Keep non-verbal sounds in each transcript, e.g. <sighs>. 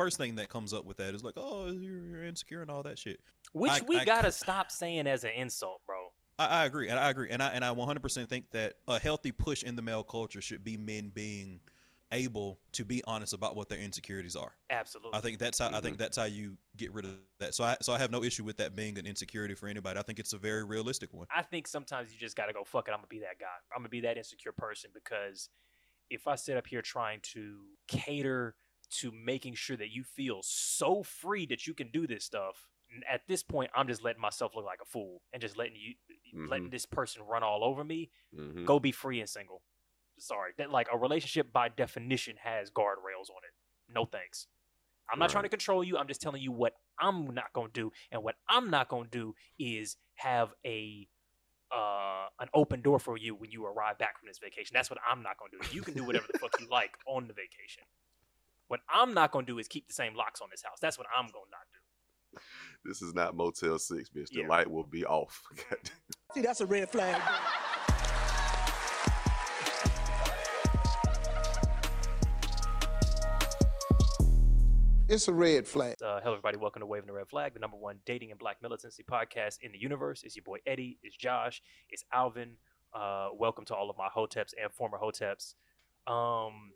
first thing that comes up with that is like, oh, you're, you're insecure and all that shit. Which I- we I- gotta stop saying as an insult, bro. I, I agree, and I agree, and I and I 100% think that a healthy push in the male culture should be men being able to be honest about what their insecurities are. Absolutely. I think that's how I think mm-hmm. that's how you get rid of that. So I so I have no issue with that being an insecurity for anybody. I think it's a very realistic one. I think sometimes you just gotta go fuck it. I'm gonna be that guy. I'm gonna be that insecure person because if I sit up here trying to cater to making sure that you feel so free that you can do this stuff, at this point I'm just letting myself look like a fool and just letting you letting this person run all over me. Mhm. Go be free and single. Sorry, that like a relationship by definition has guardrails on it. No thanks. I'm not trying to control you. I'm just telling you what I'm not gonna do, and what I'm not gonna do is have a uh, an open door for you when you arrive back from this vacation. That's what I'm not gonna do. You can do whatever the fuck you like on the vacation. What I'm not gonna do is keep the same locks on this house. That's what I'm gonna not do. This is not Motel Six, bitch. The Yeah. light will be off. <laughs> See, that's a red flag. It's a red flag. Uh, hello, everybody. Welcome to Waving the Red Flag, the number one dating and black militancy podcast in the universe. It's your boy Eddie. It's Josh. It's Alvin. Uh, welcome to all of my hoteps and former hoteps. Um,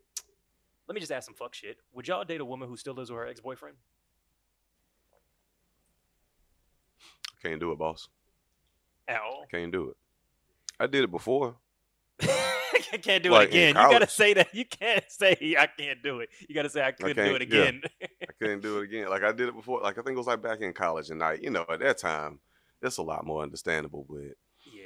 let me just ask some fuck shit. Would y'all date a woman who still lives with her ex boyfriend? Can't do it, boss. At all? Can't do it. I did it before. I <laughs> can't do Like it again. You gotta say that. You can't say I can't do it. You gotta say I couldn't do can't- it yeah. again. I couldn't do it again. Like I did it before. Like I think it was like back in college, and I, you know, at that time, it's a lot more understandable. But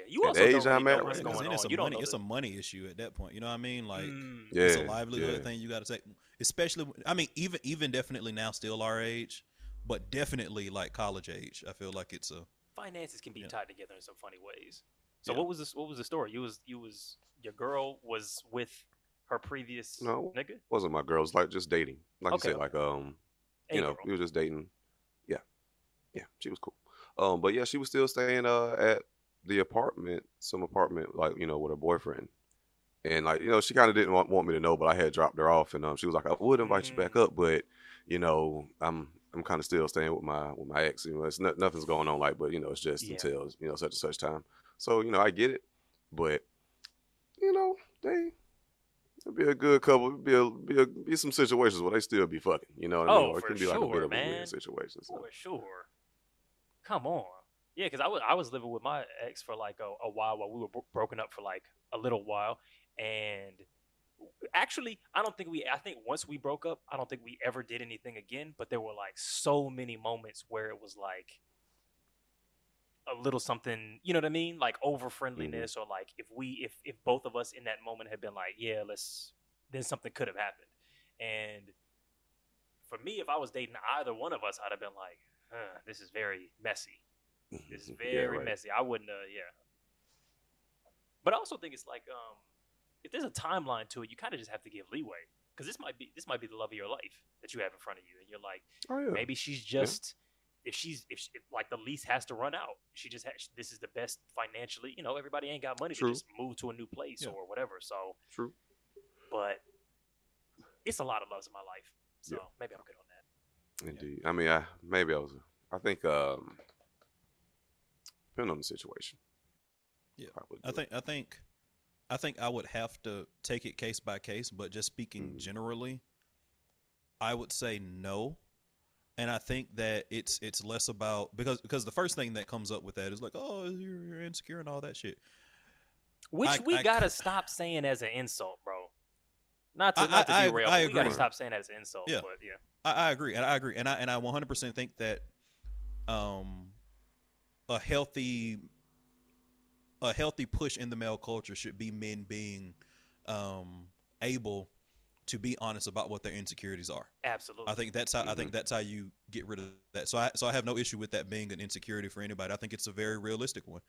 yeah, you At also the age don't I'm know at what's right Because going then on. it's a You money it's the- a money issue at that point. You know what I mean? Like Mm. yeah, it's a livelihood yeah. thing you got to take, especially. I mean, even even definitely now, still our age, but definitely like college age. I feel like it's a finances can be Yeah. tied together in some funny ways. So Yeah. what was this? What was the story? You was you was your girl was with her previous No. nigga. wasn't my girls like just dating. Like Okay, you said, like um, A you know, girl. we were just dating. Yeah, yeah, she was cool. Um, but yeah, she was still staying uh at the apartment, some apartment, like you know, with her boyfriend. And like you know, she kind of didn't want, want me to know, but I had dropped her off, and um, she was like, I would invite you back Mm. up, but you know, I'm I'm kind of still staying with my with my ex. You know, it's not, nothing's going on, like, but you know, it's just Yeah. until you know such and such time. So you know, I get it, but you know, they. It'd be a good couple. It'd be a, be a be some situations where they still be fucking. You know what I mean? Oh, Or it can be like a sure, bit of a man. weird situation. So. For sure. Come on. Yeah, because I was I was living with my ex for like a, a while while we were bro- broken up for like a little while, and actually I don't think we I think once we broke up I don't think we ever did anything again. But there were like so many moments where it was like a little something, you know what I mean, like mm-hmm. over friendliness or like if we if if both of us in that moment had been like yeah let's then something could have happened, and for me if I was dating either one of us I'd have been like huh, this is very messy. It's <laughs> Yeah, very right. messy. I wouldn't, uh, yeah. But I also think it's like, um, if there's a timeline to it, you kind of just have to give leeway because this might be this might be the love of your life that you have in front of you, and you're like, Oh yeah. maybe she's just if she's if, she, if like the lease has to run out, she just has this is the best financially. You know, everybody ain't got money True. to just move to a new place Yeah. or whatever. So, True. but it's a lot of loves in my life, so Yeah. maybe I'm good on that. Indeed. I mean, I maybe I was. I think um, depending on the situation. Yeah. Probably I think I think I think I would have to take it case by case, but just speaking Mhm. generally, I would say no. And I think that it's it's less about because because the first thing that comes up with that is like, oh, you're, you're insecure and all that shit. Which I- we I- gotta <laughs> stop saying as an insult, bro. Not to I- not to I- I- derail. I but we gotta stop saying that as an insult. Yeah. But yeah. I, I agree, and I agree, and I and I 100% think that um a healthy a healthy push in the male culture should be men being um able to be honest about what their insecurities are. Absolutely. I think that's how I Mm-hmm. think that's how you get rid of that. So I so I have no issue with that being an insecurity for anybody. I think it's a very realistic one.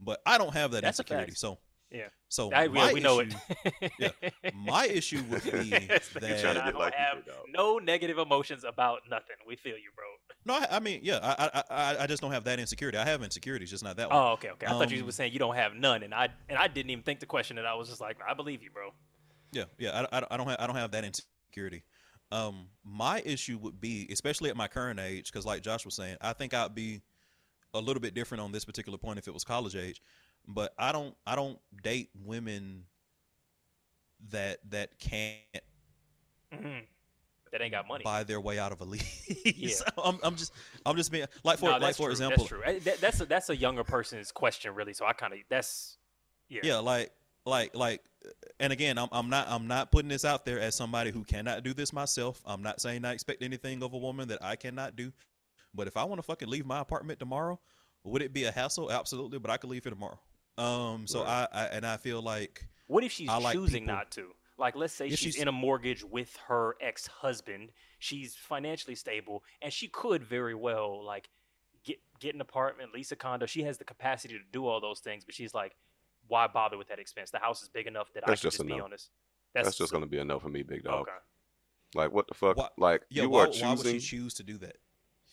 But I don't have that That's a insecurity. fact. So Yeah. So I, my yeah, we know issue, it. <laughs> yeah. My issue would be <laughs> It's that- I to get don't like have no negative emotions about nothing. We feel you, bro. No, I, I mean, yeah, I, I I I just don't have that insecurity. I have insecurities, just not that one. Oh, okay, okay. I thought you Um, were saying you don't have none, and I and I didn't even think the question. And I was just like, I believe you, bro. Yeah, yeah. I, I, I don't have I don't have that insecurity. Um, my issue would be, especially at my current age, because like Josh was saying, I think I'd be a little bit different on this particular point if it was college age. But I don't, I don't date women that that can't Mhm. That ain't got money. buy their way out of a lease. Yeah. <laughs> I'm, I'm just, I'm just being like for No, like for true, example, that's true. That- that's a, that's a younger person's question, really. So I kind of that's yeah. yeah like like like and again I'm, I'm not i'm not putting this out there as somebody who cannot do this myself i'm not saying i expect anything of a woman that i cannot do but if i want to fucking leave my apartment tomorrow would it be a hassle absolutely but i could leave here tomorrow um so I, I and i feel like What if she's I like choosing people- not to? Like, let's say she's, she's- in a mortgage with her ex-husband. She's financially stable, and she could very well like get get an apartment, lease a condo. She has the capacity to do all those things, but she's like, why bother with that expense? The house is big enough that I That's can just just be no. on this. That's, just gonna be a no for me, big dog. okay. Like what the fuck? Why- like yeah you why, are why would she choose to do that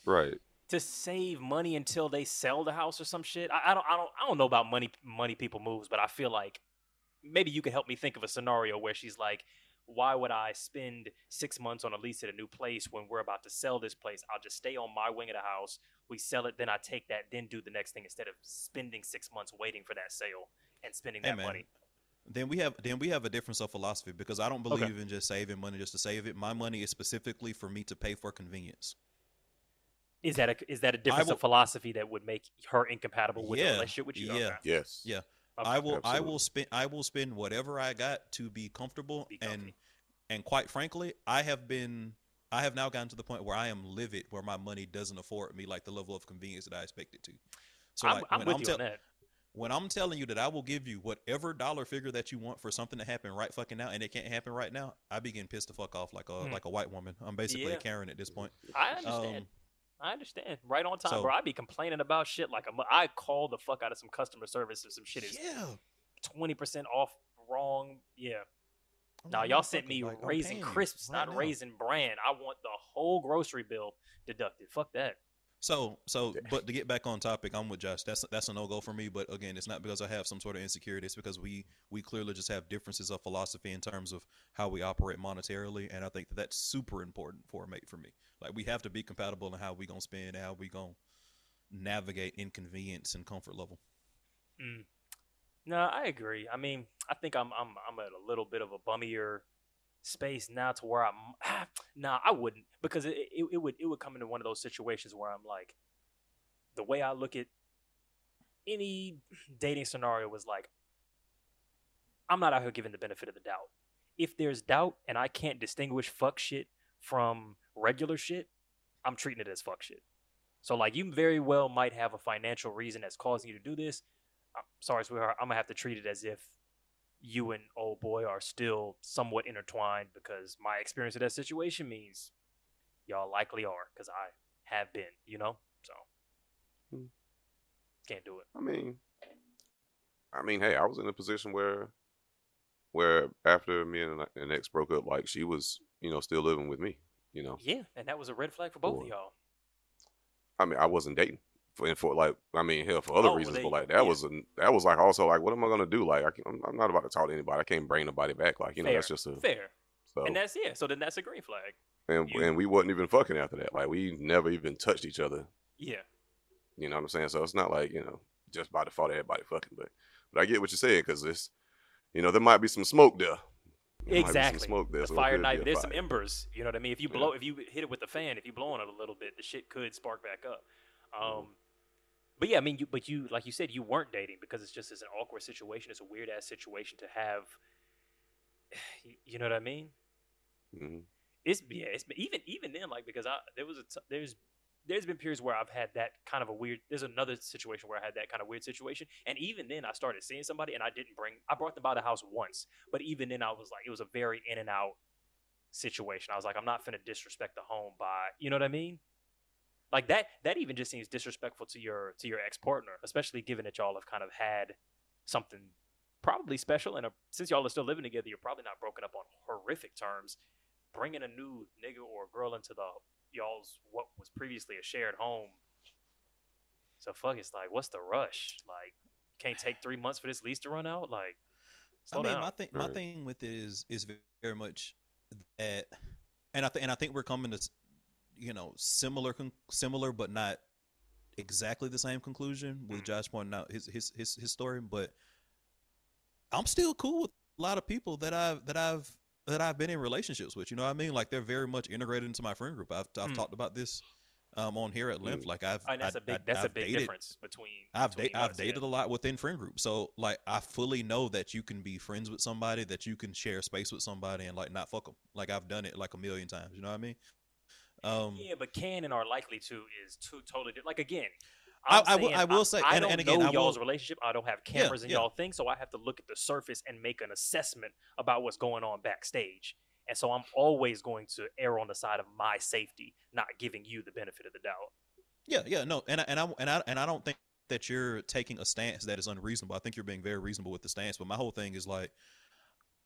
right? To save money until they sell the house or some shit. I, I don't I don't I don't know about money money people moves, but I feel like maybe you could help me think of a scenario where she's like, why would I spend six months on a lease at a new place when we're about to sell this place? I'll just stay on my wing of the house. We sell it, then I take that, then do the next thing instead of spending six months waiting for that sale and spending Hey, that man. money. then we have then we have a difference of philosophy because i don't Okay. believe in just saving money just to save it my money is specifically for me to pay for convenience Is that a is that a difference will- of philosophy that would make her incompatible with a Yeah, relationship with you? yeah. Okay. Yes. yeah Okay. I will I will spend I will spend whatever I got to be comfortable Be and and quite frankly, I have been I have now gotten to the point where I am livid where my money doesn't afford me like the level of convenience that I expect it to. So I'm, like I'm when with I'm you tell- on that. when I'm telling you that I will give you whatever dollar figure that you want for something to happen right fucking now and it can't happen right now, I begin pissed the fuck off like a Hmm. like a white woman. I'm basically Yeah. a Karen at this point. I understand. Um, I understand. Right on time, so- bro. I be complaining about shit like I'm, I call the fuck out of some customer service if some shit is yeah. twenty percent off wrong. Yeah. Now like, y'all sent me like, raisin crisps, right not now. raisin bran. I want the whole grocery bill deducted. Fuck that. So, so, but to get back on topic, I'm with Josh. That's that's a no go for me. But again, it's not because I have some sort of insecurity. It's because we we clearly just have differences of philosophy in terms of how we operate monetarily, and I think that that's super important for a mate for me. Like we have to be compatible in how we gonna spend, how we gonna navigate inconvenience and comfort level. Mm. No, I agree. I mean, I think I'm I'm I'm at a little bit of a bummier space now to where I'm. <sighs> nah, I wouldn't because it, it it would it would come into one of those situations where I'm like, the way I look at any <clears throat> dating scenario was like, I'm not out here giving the benefit of the doubt. If there's doubt and I can't distinguish fuck shit from regular shit, I'm treating it as fuck shit. So like you very well might have a financial reason that's causing you to do this. I'm sorry, sweetheart. I'm gonna have to treat it as if you and old boy are still somewhat intertwined because my experience of that situation means y'all likely are because I have been, you know. So Hmm. can't do it. I mean, I mean, hey, I was in a position where, where after me and an ex broke up, like she was, you know, still living with me. You know, Yeah, and that was a red flag for both of y'all. I mean, I wasn't dating for, and for like, I mean, hell, for other Oh, reasons, they- but like that yeah. was a, that was like also like, what am I gonna do? Like, I can, I'm, not about to talk to anybody. I can't bring nobody back. Like, you know, that's just a Fair, so. and that's yeah. So then that's a green flag. and you- and we wasn't even fucking after that. Like, we never even touched each other. Yeah, You know what I'm saying? So it's not like you know just by default everybody fucking, but but I get what you're saying because it's you know there might be some smoke there. There exactly. smoke there. the so fire could be knife. a There's some embers. You know what I mean? If you Yeah. blow, if you hit it with the fan, if you blow on it a little bit, the shit could spark back up. Mm-hmm. But yeah, I mean, you, but you, like you said, you weren't dating because it's just it's an awkward situation. It's a weird ass situation to have. <sighs> You know what I mean? Mhm. It's yeah. It's been, even even then, like because I there was a t- there's there's been periods where I've had that kind of a weird. There's another situation where I had that kind of weird situation, and even then I started seeing somebody, and I didn't bring. I brought them by the house once, but even then I was like, it was a very in and out situation. I was like, I'm not finna disrespect the home by, you know what I mean? Like that. That even just seems disrespectful to your to your ex partner, especially given that y'all have kind of had something probably special, and uh since y'all are still living together, you're probably not broken up on horrific terms. Bringing a new nigga or girl into the y'all's what was previously a shared home. So fuck, it's like, what's the rush? Like, can't take three months for this lease to run out. Like, slow I mean, down. my thing, my Right. thing with it is is very much that and I think and I think we're coming to, s- you know, similar con- similar but not exactly the same conclusion with Mhm. Josh pointing out his his his his story. But I'm still cool with a lot of people that I've that I've that I've been in relationships with. You know what I mean? Like they're very much integrated into my friend group. I've I've Mm. talked about this um on here at length. Mm. Like I've And that's I- a big I- that's a I've big dated- difference between. I've between da- I've dated a lot within friend groups, so like I fully know that you can be friends with somebody, that you can share space with somebody, and like not fuck them. Like I've done it like a million times. You know what I mean? Um, Yeah, but can and are likely to is two totally different. Like again, I- I will- I will say- I and- don't and again, know I y'all's relationship. I don't have Yeah, cameras in yeah. y'all thing, so I have to look at the surface and make an assessment about what's going on backstage. And so I'm always going to err on the side of my safety, not giving you the benefit of the doubt. yeah, yeah, no, and I, and I and I and I don't think that you're taking a stance that is unreasonable. I think you're being very reasonable with the stance. But my whole thing is like,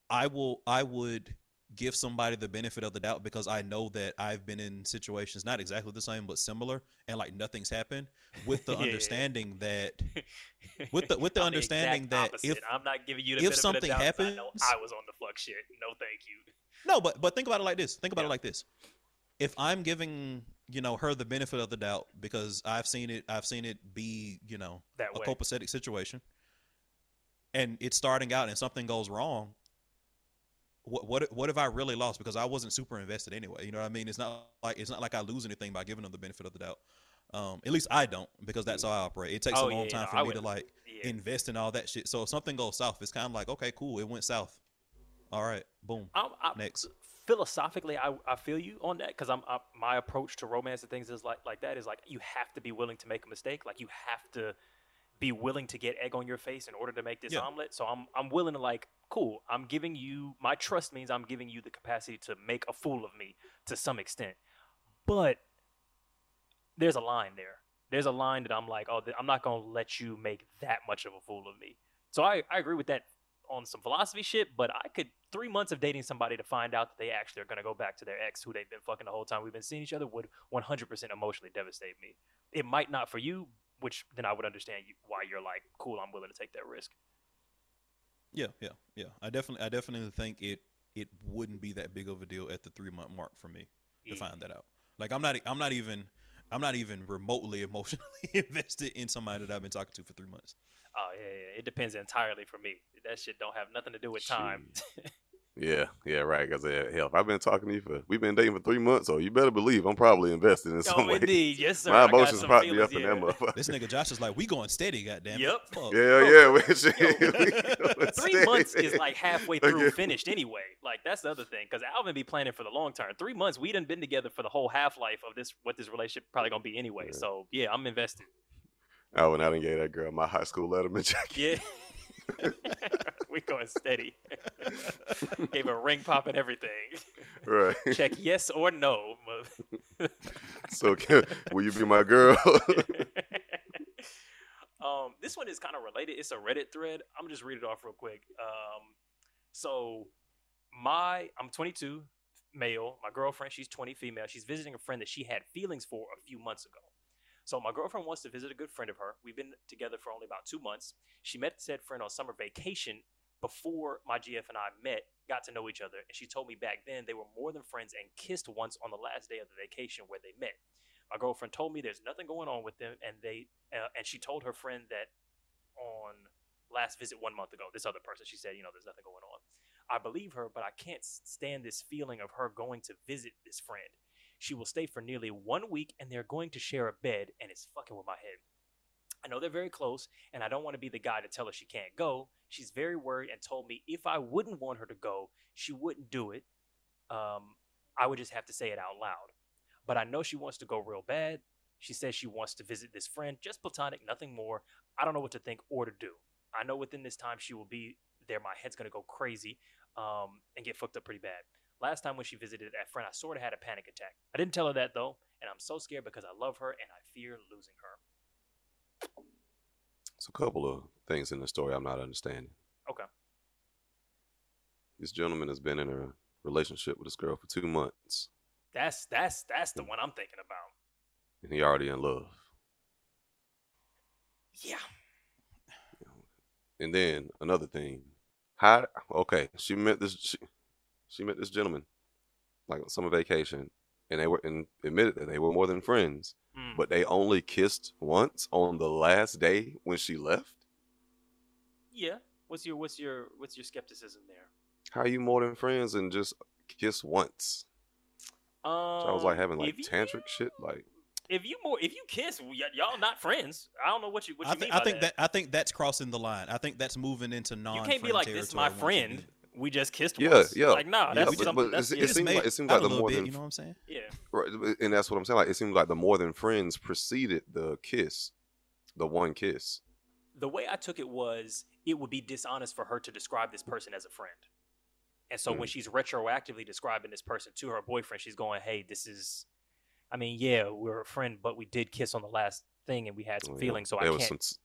I will, I would give somebody the benefit of the doubt because I know that I've been in situations not exactly the same but similar, and like nothing's happened, with the Yeah, <laughs> yeah, yeah. understanding that <laughs> with the with the understanding exact that opposite. if I'm not giving you the if benefit something of the doubt 'cause I know happens- I was on the fuck shit. No, thank you. No, but but think about it like this. Think about Yeah. it like this. If I'm giving you know her the benefit of the doubt because I've seen it, I've seen it be you know That a way. copacetic situation, and it's starting out and something goes wrong. What what what have I really lost because I wasn't super invested anyway? You know what I mean? It's not like it's not like I lose anything by giving them the benefit of the doubt. Um, at least I don't because that's how I operate. It takes Oh, a long yeah, time for I me to like Yeah. invest in all that shit. So if something goes south, it's kind of like okay, cool, it went south. All right, boom. I'm, I, Next. Philosophically, I, I feel you on that because I'm I, my approach to romance and things is like like that is like you have to be willing to make a mistake. Like you have to be willing to get egg on your face in order to make this Yeah. omelet. So I'm I'm willing to like cool. I'm giving you my trust means I'm giving you the capacity to make a fool of me to some extent, but there's a line there. There's a line that I'm like, oh, I'm not gonna let you make that much of a fool of me. So I, I agree with that on some philosophy shit, but I could three months of dating somebody to find out that they actually are gonna go back to their ex who they've been fucking the whole time we've been seeing each other would 100% emotionally devastate me. It might not for you, which then I would understand you, why you're like, cool, I'm willing to take that risk. Yeah, yeah, yeah. I definitely, I definitely think it it wouldn't be that big of a deal at the three month mark for me to Yeah. find that out. Like I'm not, I'm not even, I'm not even remotely <laughs> emotionally <laughs> invested in somebody that I've been talking to for three months. Oh yeah, yeah, it depends entirely for me. That shit don't have nothing to do with time. <laughs> Yeah, yeah, right. Because hell, if I've been talking to you for, we've been dating for three months, so you better believe I'm probably invested in some oh, way. indeed, yes <laughs> sir. My I emotions probably be feelings, up in that motherfucker. This nigga Josh is like, we going steady, goddamn. it. Yep. Fuck. Yeah, yeah. we- Yo, <laughs> we <laughs> Three steady. months is like halfway through Okay. finished anyway. Like that's the other thing, because Alvin be planning for the long term. Three months, we done been together for the whole half life of this. What this relationship probably gonna be anyway. Yeah. So yeah, I'm invested. I went out and gave that girl my high school letterman jacket. Yeah, <laughs> we going steady. <laughs> Gave a ring pop and everything. Right. <laughs> Check yes or no. so, can, will you be my girl? um, this one is kind of related. It's a Reddit thread. I'm gonna just read it off real quick. Um, so my I'm 22, male. My girlfriend, she's 20, female. She's visiting a friend that she had feelings for a few months ago. So my girlfriend wants to visit a good friend of her. We've been together for only about two months. She met said friend on summer vacation before my GF and I met, got to know each other, and she told me back then they were more than friends and kissed once on the last day of the vacation where they met. My girlfriend told me there's nothing going on with them, and they uh, and she told her friend that on last visit one month ago, this other person, she said, you know, there's nothing going on. I believe her, but I can't stand this feeling of her going to visit this friend. She will stay for nearly one week, and they're going to share a bed, and it's fucking with my head. I know they're very close, and I don't want to be the guy to tell her she can't go. She's very worried and told me if I wouldn't want her to go, she wouldn't do it. Um, I would just have to say it out loud. But I know she wants to go real bad. She says she wants to visit this friend, just platonic, nothing more. I don't know what to think or to do. I know within this time she will be there. My head's gonna go crazy um, and get fucked up pretty bad. Last time when she visited that friend, I sort of had a panic attack. I didn't tell her that though, and I'm so scared because I love her and I fear losing her. It's a couple of things in the story I'm not understanding. Okay. This gentleman has been in a relationship with this girl for two months, That's that's that's the mm. one I'm thinking about. and he already in love. Yeah. And then another thing, how? Okay, she met this. She, she met this gentleman like on summer vacation, and they were and admitted that they were more than friends, Mm. but they only kissed once on the last day when she left. yeah. What's your what's your what's your skepticism there? How are you more than friends and just kiss once? Um, So I was like having like if you- tantric shit, like If you more, if you kiss, y- y'all not friends. I don't know what you what you I, mean think by I think that. I think that's crossing the line. I think that's moving into non. you can't be like this, is my friend. We just kissed Yeah, once. yeah. Like, nah, Yeah, that's but- something. but that's, it's- yeah, it seems like- it seems like the more than- you know what I'm saying? yeah. right, and that's what I'm saying. Like it seems like the more than friends preceded the kiss, the one kiss. the way I took it was it would be dishonest for her to describe this person as a friend. And so when Mm. she's retroactively describing this person to her boyfriend, she's going, "Hey, this is I mean, yeah, we're a friend, but we did kiss on the last thing and we had some Oh, yeah. feelings, so There I was can't some s-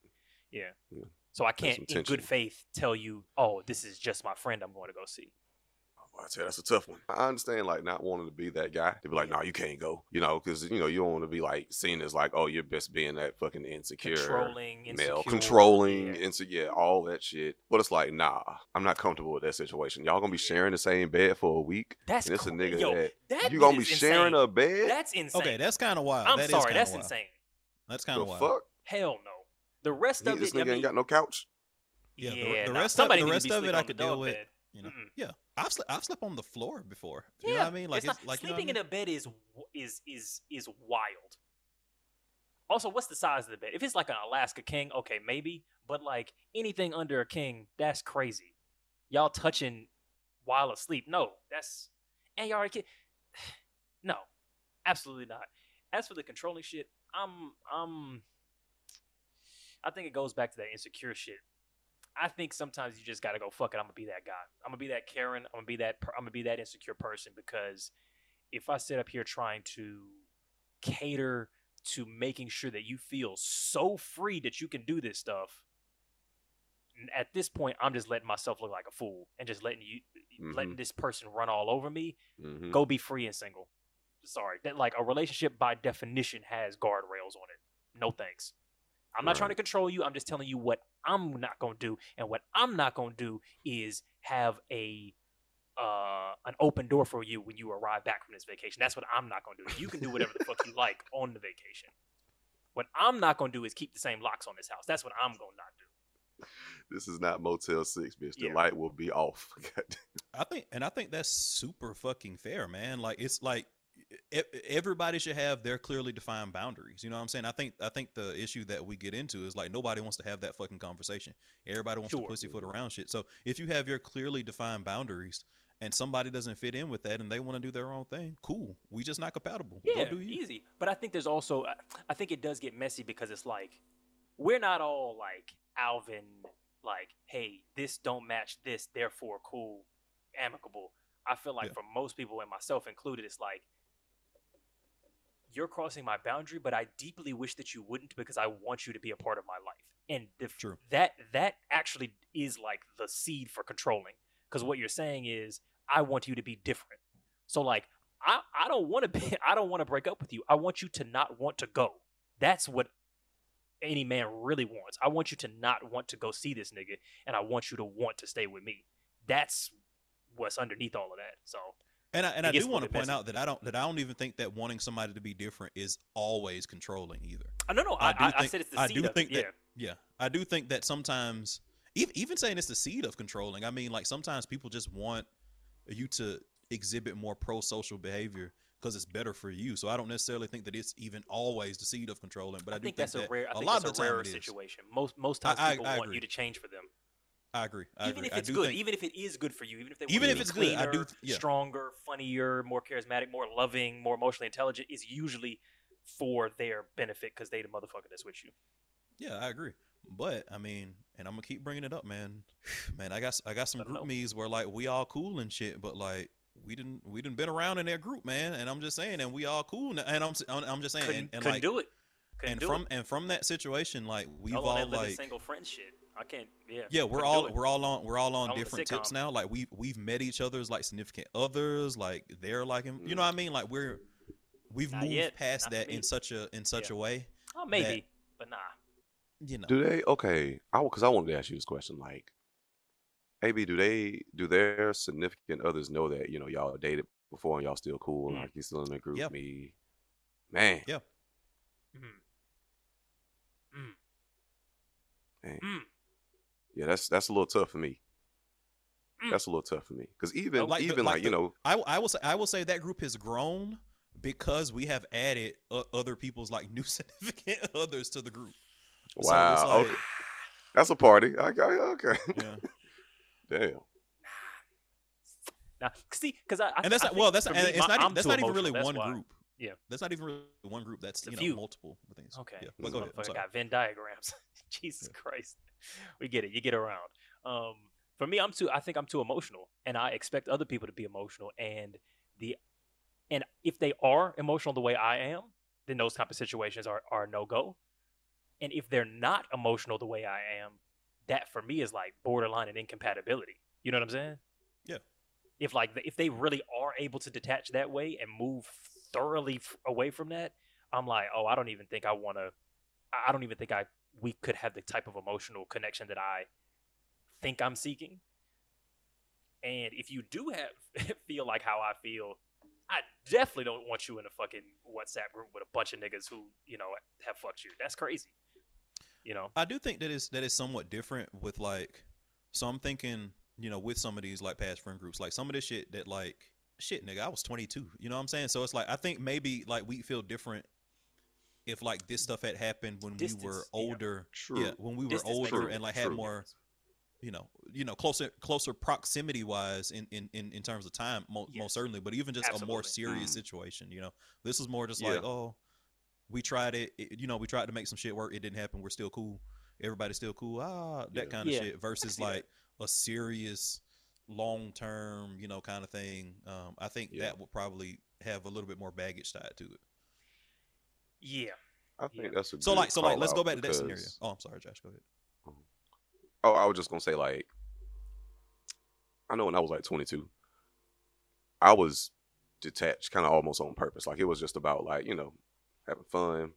yeah. yeah. So I can't some in good faith tell you, "Oh, this is just my friend I'm going to go see." Oh, I tell you, that's a tough one. I understand like not wanting to be that guy to be like, no, you can't go, you know, because you know you don't want to be like seen as like, oh, you're best being that fucking insecure, Controlling, male, insecure, controlling, yeah. insecure, all that shit. But it's like, nah, I'm not comfortable with that situation. Y'all gonna be sharing the same bed for a week, That's and it's a nigga yo, that, that you gonna be is sharing a bed. That's insane. Okay, that's kind of wild. I'm That is sorry, kinda that's wild. insane. That's kind of wild. fuck? Hell no. The rest He- of this it, I mean, ain't got no couch. Yeah, the- yeah, the nah, rest of- somebody the rest of it I could deal dog with. bed. You know, Mm-mm. yeah, I've sle- I've slept on the floor before. You Yeah, know what I mean? Like it's it's, not, like you know what I sleeping mean? in a bed is is is is wild. Also, what's the size of the bed? If it's like an Alaska king, okay, maybe. But like anything under a king, that's crazy. Y'all touching while asleep? No, that's and y'all already kid. <sighs> No, absolutely not. As for the controlling shit, I'm I'm. I think it goes back to that insecure shit. I think sometimes you just gotta go. Fuck it. I'm gonna be that guy. I'm gonna be that Karen. I'm gonna be that. Per- I'm gonna be that insecure person because if I sit up here trying to cater to making sure that you feel so free that you can do this stuff, at this point, I'm just letting myself look like a fool and just letting you, letting this person run all over me. Mm-hmm. Go be free and single. Sorry, that like a relationship by definition has guardrails on it. No thanks. I'm not trying to control you. I'm just telling you what I'm not gonna do, and what I'm not gonna do is have a uh, an open door for you when you arrive back from this vacation. That's what I'm not gonna do. You can do whatever the fuck you like <laughs> on the vacation. What I'm not gonna do is keep the same locks on this house. That's what I'm gonna not do. This is not Motel Six, bitch. The Yeah. light will be off. <laughs> I think, and I think that's super fucking fair, man. Like it's like everybody should have their clearly defined boundaries. You know what I'm saying? I think I think the issue that we get into is like nobody wants to have that fucking conversation. Everybody wants Sure. to pussyfoot around shit. So if you have your clearly defined boundaries and somebody doesn't fit in with that and they want to do their own thing, cool. We just not compatible. Yeah, do easy. But I think there's also, I- I think it does get messy because it's like we're not all like Alvin, like, hey, this don't match this, therefore cool, amicable. I feel like Yeah. for most people and myself included, it's like you're crossing my boundary, but I deeply wish that you wouldn't because I want you to be a part of my life. And the, f- True. that that actually is like the seed for controlling. Because what you're saying is, I want you to be different. So like, I I don't want to be <laughs> I don't want to break up with you. I want you to not want to go. That's what any man really wants. I want you to not want to go see this nigga, and I want you to want to stay with me. That's what's underneath all of that. So And I and I do want to point out that I don't that I don't even think that wanting somebody to be different is always controlling either. uh, no, no, I, I, I said it's the I seed do of think it. that- yeah. Yeah, I do think that sometimes, even even saying it's the seed of controlling. I mean, like sometimes people just want you to exhibit more pro-social behavior because it's better for you. So I don't necessarily think that it's even always the seed of controlling. But I, I, do think that's that a rare. I a think lot of the a rarer situation. Most most times I- people want you to change for them, I agree. I even agree. if it's good, think- even if it is good for you, even if they Even if it's be good, I do cleaner, th- yeah. stronger, funnier, more charismatic, more loving, more emotionally intelligent, is usually for their benefit because they the motherfucker that's with you. Yeah, I agree. But I mean, and I'm gonna keep bringing it up, man. <sighs> Man, I got I got some Let 'em group know. me's where like we all cool and shit, but like we didn't we didn't been around in their group, man. And I'm just saying, and we all cool, now, and I'm I'm, I'm just saying, Couldn't, and, and couldn't like do it. Couldn't and do from it. and from that situation, like we've All all like single friend shit. I can't. Yeah. yeah, we're all we're all on we're all on All in different tips now. Like we we've met each other's like significant others, like they're like him. You know what I mean? Like we're we've Not moved yet. past Not that in such a in such Yeah. a way. Oh, maybe, but nah. You know, Do they? Okay, I because I wanted to ask you this question. Like, AB, do they do their significant others know that you know y'all dated before and y'all still cool and Mm. like you still in the group Yeah. me. Man, Yeah. Mm. Hmm. Mm. Man. Yeah, that's that's a little tough for me. Mm. That's a little tough for me because even like the- even like like, you know I, will- I will say I will say that group has grown because we have added uh, other people's like new <laughs> significant others to the group. So wow like- okay that's a party okay okay Yeah, <laughs> damn Now, see, because I, I and that's I not well. That's and me, it's my- not even, I'm that's not even really one why. group. Yeah. that's not even really one group. That's It's you know few. multiple things. Okay. yeah. This Well, go ahead. I'm motherfucker sorry. got Venn diagrams. <laughs> Jesus Christ. <laughs> We get it. You get around. Um, for me, I'm too. I think I'm too emotional, and I expect other people to be emotional. And the, and if they are emotional the way I am, then those type of situations are are no go. And if they're not emotional the way I am, that for me is like borderline and incompatibility. You know what I'm saying? Yeah. If like if they really are able to detach that way and move thoroughly f- away from that, I'm like, oh, I don't even think I want to. I don't even think I we could have the type of emotional connection that I think I'm seeking. And if you do have <laughs> feel like how I feel, I definitely don't want you in a fucking WhatsApp group with a bunch of niggas who you know have fucked you. That's crazy. You know. I do think that is that is somewhat different with like so I'm thinking, you know, with some of these like past friend groups, like some of this shit that like shit nigga, I was 22. You know what I'm saying? So it's like I think maybe like we feel different if like this stuff had happened when we were Distance, yeah. older. True. Yeah, when we were Distance older True, and like had true. more you know, you know, closer closer proximity wise in, in, in, in terms of time, mo- Yes. most certainly, but even just a more serious Mm. situation, you know. This is more just Yeah. like, oh, we tried it, it, you know, we tried to make some shit work, it didn't happen, we're still cool. Everybody's still cool. Ah, that Yeah. kind of Yeah. shit versus like a serious long term, you know, kind of thing. Um, I think Yeah. that would probably have a little bit more baggage tied to it. Yeah. I think Yeah. that's a So good like so like let's go back to that scenario. Oh, I'm sorry, Josh, go ahead. Oh, I was just gonna say like, I know when I was like 22, I was detached, kind of almost on purpose. Like it was just about like you know having fun,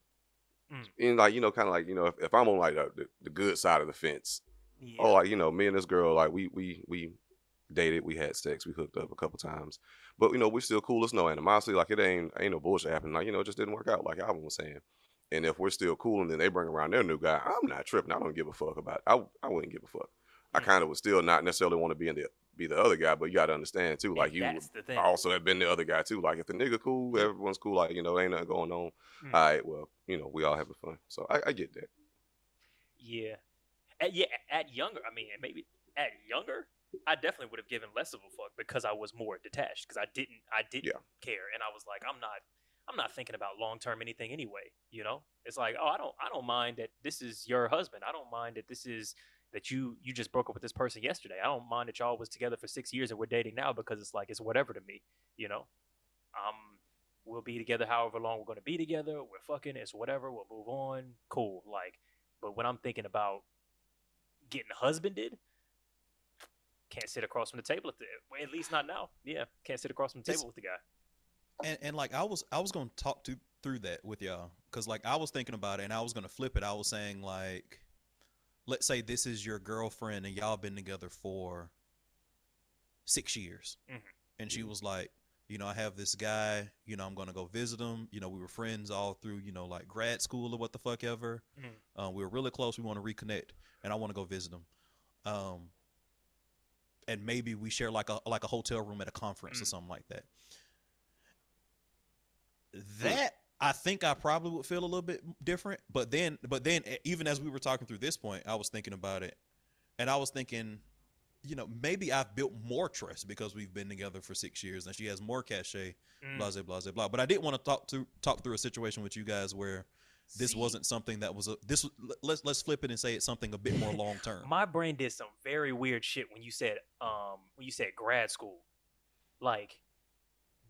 Mm. and like you know, kind of like you know, if, if I'm on like the, the, good side of the fence, Yeah. oh like you know, me and this girl like we we we dated, we had sex, we hooked up a couple times, but you know we're still cool. There's no animosity. Like it ain't ain't no bullshit happening. Like you know, it just didn't work out. Like Alvin was saying. And if we're still cool, and then they bring around their new guy, I'm not tripping. I don't give a fuck about. It. I I wouldn't give a fuck. I Mm. kind of would still not necessarily want to be in the be the other guy, but you got to understand too. And Like you the thing. also have been the other guy too. Like if the nigga cool, everyone's cool. Like you know, ain't nothing going on. Mm. All right, well, you know, we all having fun. So I, I get that. Yeah. At, yeah, at younger, I mean, maybe at younger, I definitely would have given less of a fuck because I was more detached because I didn't, I didn't Yeah. care, and I was like, I'm not, I'm not thinking about long term anything anyway. You know, it's like, oh, I don't, I don't mind that this is your husband. I don't mind that this is that you, you just broke up with this person yesterday. I don't mind that y'all was together for six years and we're dating now because it's like it's whatever to me. You know, um, we'll be together however long we're going to be together. We're fucking. It's whatever. We'll move on. Cool. Like. But when I'm thinking about getting husbanded, can't sit across from the table at the at least not now. Yeah, can't sit across from the It's- table with the guy. and and like I was I was gonna talk to through that with y'all because like I was thinking about it and I was gonna flip it. I was saying like, let's say this is your girlfriend and y'all been together for six years, Mhm. and she was like, you know, I have this guy. You know, I'm gonna go visit him. You know, we were friends all through you know like grad school or what the fuck ever. Um, we were really close. We want to reconnect, and I want to go visit him. Um, and maybe we share like a like a hotel room at a conference or Mm. something like that. That I think I probably would feel a little bit different, but then but then even as we were talking through this point, I was thinking about it, and I was thinking, you know, maybe I've built more trust because we've been together for six years, and she has more cachet, Mm. blah blah blah blah. But I did want to talk to talk through a situation with you guys where this See, wasn't something that was a this let's let's flip it and say it's something a bit more <laughs> long term. My brain did some very weird shit when you said um when you said grad school. Like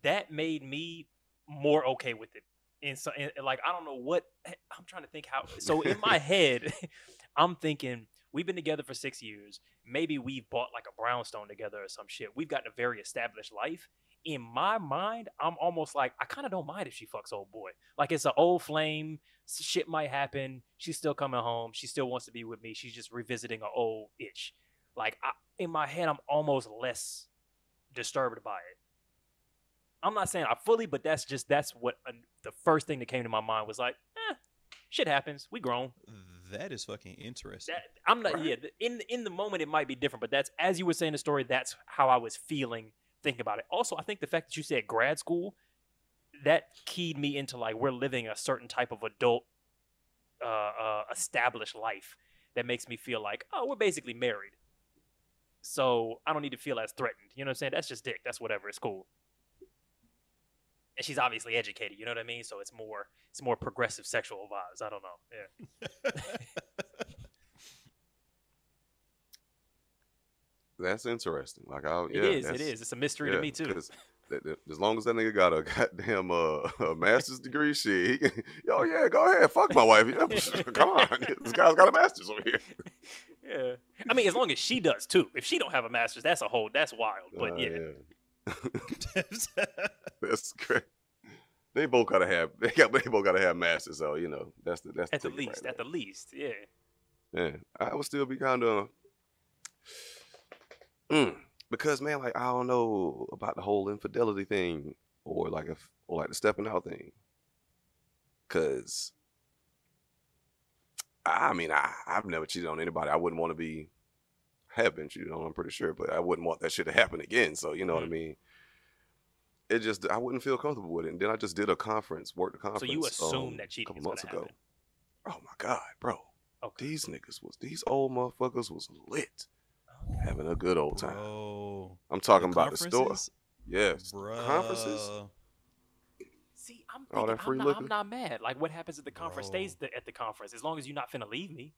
that made me more okay with it. And so and, like I don't know what I'm trying to think how so in my <laughs> head <laughs> I'm thinking we've been together for 6 years. Maybe we've bought like a brownstone together or some shit. We've gotten a very established life. In my mind, I'm almost like I kind of don't mind if she fucks old boy. Like it's an old flame. Shit might happen. She's still coming home. She still wants to be with me. She's just revisiting an old itch. Like I, in my head, I'm almost less disturbed by it. I'm not saying I fully, but that's just that's what uh, the first thing that came to my mind was like, eh, shit happens. We grown. That is fucking interesting. That I'm not. Yeah, in in the moment it might be different, but that's as you were saying the story. That's how I was feeling thinking about it. Also, I think the fact that you said grad school, that keyed me into like we're living a certain type of adult, uh, uh, established life that makes me feel like oh we're basically married. So I don't need to feel as threatened. You know what I'm saying? That's just dick. That's whatever. It's cool. And she's obviously educated. You know what I mean? So it's more it's more progressive sexual vibes. I don't know. Yeah. <laughs> That's interesting. Like I, It yeah, is. It that's- is. It's a mystery to me too. 'Cause that- that- As long as that nigga got a <laughs> goddamn uh, a master's degree, shit, he can, yo, <laughs> yeah, go ahead, fuck my wife. <laughs> Come on, this guy's got a master's over here. Yeah. I mean, as long as she does too. If she don't have a master's, that's a whole. That's wild. But Uh, yeah. that's great. They both gotta have they got they both gotta have masters, so you know that's the that's at the ticket right least. there. At the least. Yeah. Yeah, I would still be kind of mm, because man, like I don't know about the whole infidelity thing or like if or like the stepping out thing. Cause I mean, I I've never cheated on anybody. I wouldn't want to be have been cheated on. I'm pretty sure, but I wouldn't want that shit to happen again. So you know what I Mhm. mean. It just I wouldn't feel comfortable with it. And then I just did a conference, worked a conference. So you assume um, that a cheating couple is months ago. happen. Oh my god, bro. Okay. These niggas was these old motherfuckers was lit, having a good old time. Bro. I'm talking about the store. conferences? Yes, Bruh. conferences. See, I'm All thinking, that free I'm, not. I'm not mad. Like, what happens at the conference Bro. stays the, at the conference, as long as you're not finna leave me.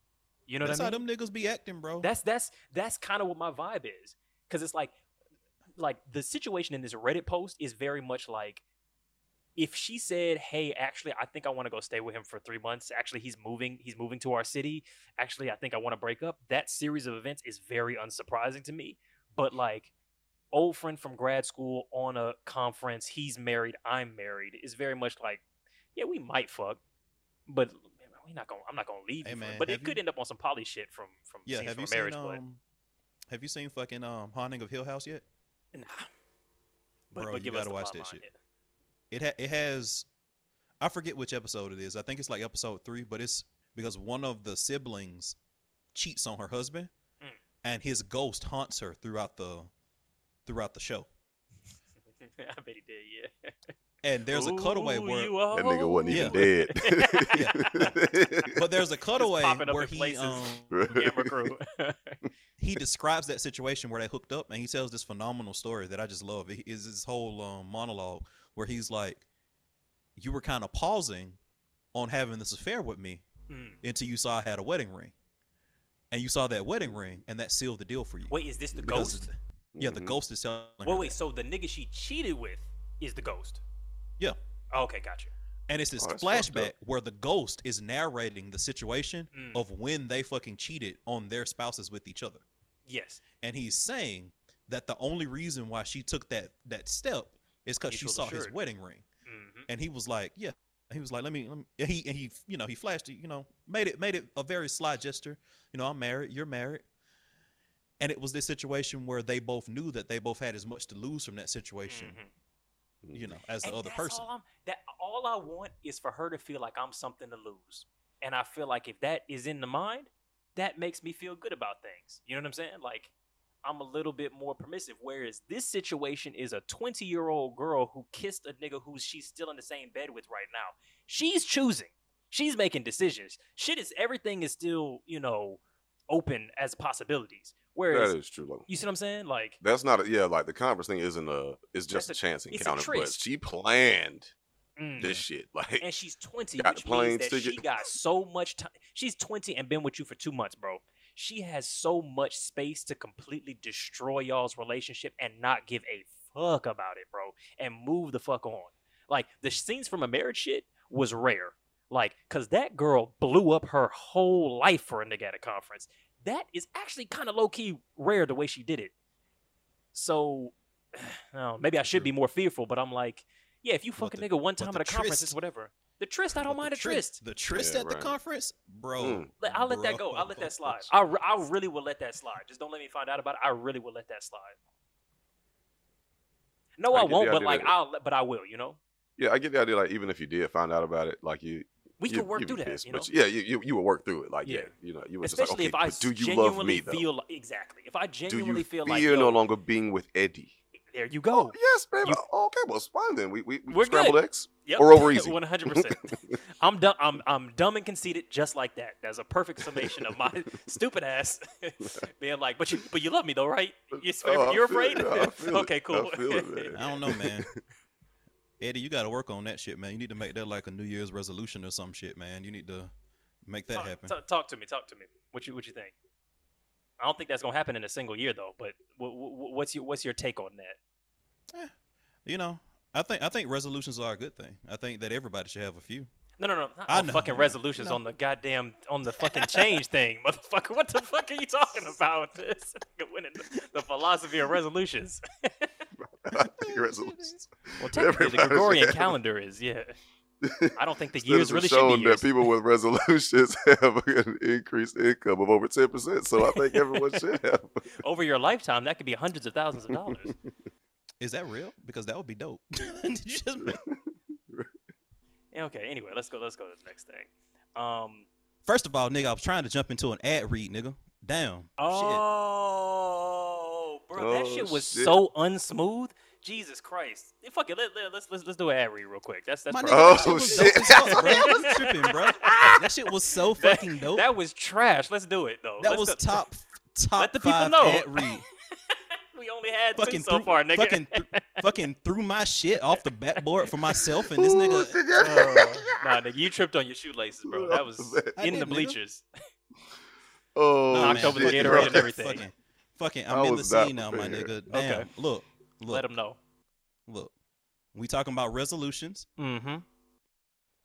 You know That's what I how them niggas be acting, bro. That's that's that's kind of what my vibe is, because it's like, like the situation in this Reddit post is very much like, if she said, "Hey, actually, I think I want to go stay with him for three months. Actually, he's moving. He's moving to our city. Actually, I think I want to break up." That series of events is very unsurprising to me. But like, old friend from grad school on a conference, he's married, I'm married, is very much like, yeah, we might fuck, but we not gonna. I'm not gonna leave Hey, you. man, but it have could end up on some poly shit from from yeah, have from you a seen marriage, um have you seen fucking um Haunting of Hill House yet? nah. But, Bro, but you gotta watch that shit. It ha- it has I forget which episode it is. I think it's like episode 3, but it's because one of the siblings cheats on her husband Mm. and his ghost haunts her throughout the throughout the show. <laughs> I bet he did. Yeah. And there's a cutaway where That nigga wasn't Yeah. even dead. <laughs> but there's a <laughs> cutaway where he um camera crew. he describes that situation where they hooked up and he tells this phenomenal story that I just love. It is his whole um, monologue where he's like, You were kind of pausing on having this affair with me Mm. until you saw I had a wedding ring. And you saw that wedding ring and that sealed the deal for you. Wait, is this the Because- ghost? Yeah, the Mhm. ghost is telling her Wait, wait. that. So the nigga she cheated with is the ghost? Yeah. Okay, gotcha. And it's this Oh, flashback where the ghost is narrating the situation Mm. of when they fucking cheated on their spouses with each other. Yes. and he's saying that the only reason why she took that that step is because she saw his wedding ring, hmm and he was like, "Yeah." He was like, "Let me." Let me and he and he, you know, he flashed it. You know, made it made it a very sly gesture. You know, I'm married. You're married. And it was this situation where they both knew that they both had as much to lose from that situation, Mhm. you know, as the And other that's person. All I'm, that all I want is for her to feel like I'm something to lose, and I feel like if that is in the mind, that makes me feel good about things. You know what I'm saying? Like I'm a little bit more permissive. Whereas this situation is a 20 year old girl who kissed a nigga who she's still in the same bed with right now. She's choosing. She's making decisions. Shit is everything is still you know open as possibilities. Whereas That is true. Like, you see what I'm saying? Like that's not a, yeah. Like the converse thing isn't a. It's just a, a- chance encounter, but she planned mm. this shit. <laughs> Like and she's 20, Got which plane means that ticket. she got so much time. She's 20 and been with you for two months, bro. She has so much space to completely destroy y'all's relationship and not give a fuck about it, bro, and move the fuck on. Like the scenes from a marriage shit was rare. Like, cause that girl blew up her whole life for a nigga at a conference. That is actually kind of low key rare the way she did it. So, <sighs> no, maybe I should be more fearful, but I'm like, yeah, if you fuck a nigga one time at a conference, tryst- it's whatever. The tryst, I don't mind the a tryst. The tryst Yeah, at the conference, bro. Mm. I'll let that go. I'll let that slide. I, re- I really will let that slide. Just don't let me find out about it. I really will let that slide. No, I I, won't. But like that- I'll, but I will. You know, Yeah, I get the idea. Like even if you did find out about it, like you, we you, can work through be that. pissed, You know, but yeah, you, you you would work through it. Like yeah, Yeah. you know, you would especially just like, okay, if okay, I but do you genuinely love me though? feel like, exactly. If I do genuinely you feel fear like no longer being with Eddie? There you Oh go. yes, baby. You- Oh, okay, well, it's fine then. We we, we We're scrambled good. eggs. Yep. Or over easy. One hundred percent. <laughs> I'm dumb. I'm I'm dumb and conceited, just like that. That's a perfect summation of my <laughs> stupid ass <laughs> being like, but you but you love me though, right? Oh, you're, Oh, you're afraid. it. I feel it. okay, cool. I feel it, man. I don't know, man. Eddie, you got to work on that shit, man. You need to make that like a New Year's resolution or some shit, man. You need to make that talk, happen. talk- talk to me. Talk to me. What you what you think? I don't think that's gonna happen in a single year though. But wh- wh- what's your what's your take on that? Eh, you know, I think I think resolutions are a good thing. I think that everybody should have a few. No, no, no. Not I on know. fucking resolutions No. on the goddamn on the fucking change thing, <laughs> motherfucker. What the fuck are you talking about? <laughs> This winning the, the philosophy of resolutions. <laughs> Resolutions. Well, technically, the Everybody should Gregorian calendar is yeah. I don't think the Studies <laughs> years have really should shown be that years. people with resolutions <laughs> have an increased income of over ten percent. So I think everyone should <laughs> have. Over your lifetime, that could be hundreds of thousands of dollars. Is that real? Because that would be dope. Did you just make- okay. Anyway, let's go. Let's go to the next thing. Um. First of all, nigga, I was trying to jump into an ad read, nigga. Damn. Oh, shit. bro, that Oh, shit was shit. so unsmooth. Jesus Christ. Yeah, fuck it. Let, let, let's let's let's do an ad read real quick. That's that's My perfect. nigga, Oh, <laughs> that shit was shit. dope as fuck, bro. Was tripping, bro. <laughs> That shit was so That- <laughs> fucking dope. That was trash. Let's do it though. That Let's was go- top top Let the people five know. ad read. we only had two fucking so threw, far, nigga. Fucking, th- fucking threw my shit off the backboard for myself, and this nigga. Oh, nah, nigga, you tripped on your shoelaces, bro. That was I in the bleachers. Oh, Nah, Knocked over the shit, Gatorade and everything. Fucking, fucking, I I'm in the scene now, my nigga. Damn. Okay. Look, Let look, them know. look. We talking about resolutions. Mm-hmm.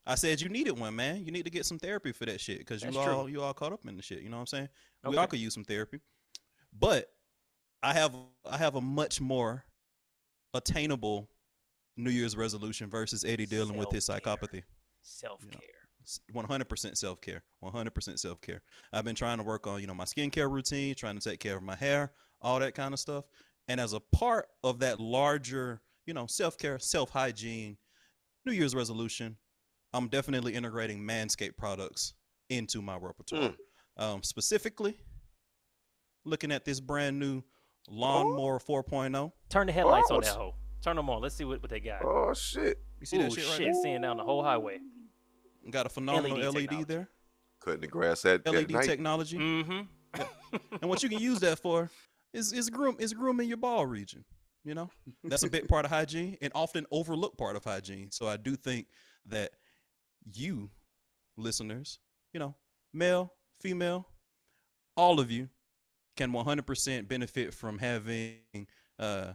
I said you needed one, man. You need to get some therapy for that shit because you That's true. all you all caught up in the shit. You know what I'm saying? We all could use some therapy, but I have I have a much more attainable New Year's resolution versus Eddie dealing with his Self-care. psychopathy. Self care. One hundred percent self care. One hundred percent self care. I've been trying to work on you know my skincare routine, trying to take care of my hair, all that kind of stuff. And as a part of that larger you know self care, self hygiene, New Year's resolution, I'm definitely integrating Manscaped products into my repertoire. Um, specifically, looking at this brand new lawnmower 4.0. Turn the headlights Oh, on that it's- hoe. Turn them on. Let's see what, what they got. Oh shit! You see Ooh, that shit right shit, seeing down the whole highway. Got a phenomenal LED LED, technology. there. Cutting the grass at, LED at night. technology. Mm-hmm. and what you can use that for is is groom is grooming your ball region. You know, that's a big part of hygiene and often overlooked part of hygiene. So I do think that you, listeners, you know, male, female, all of you, can 100% benefit from having uh,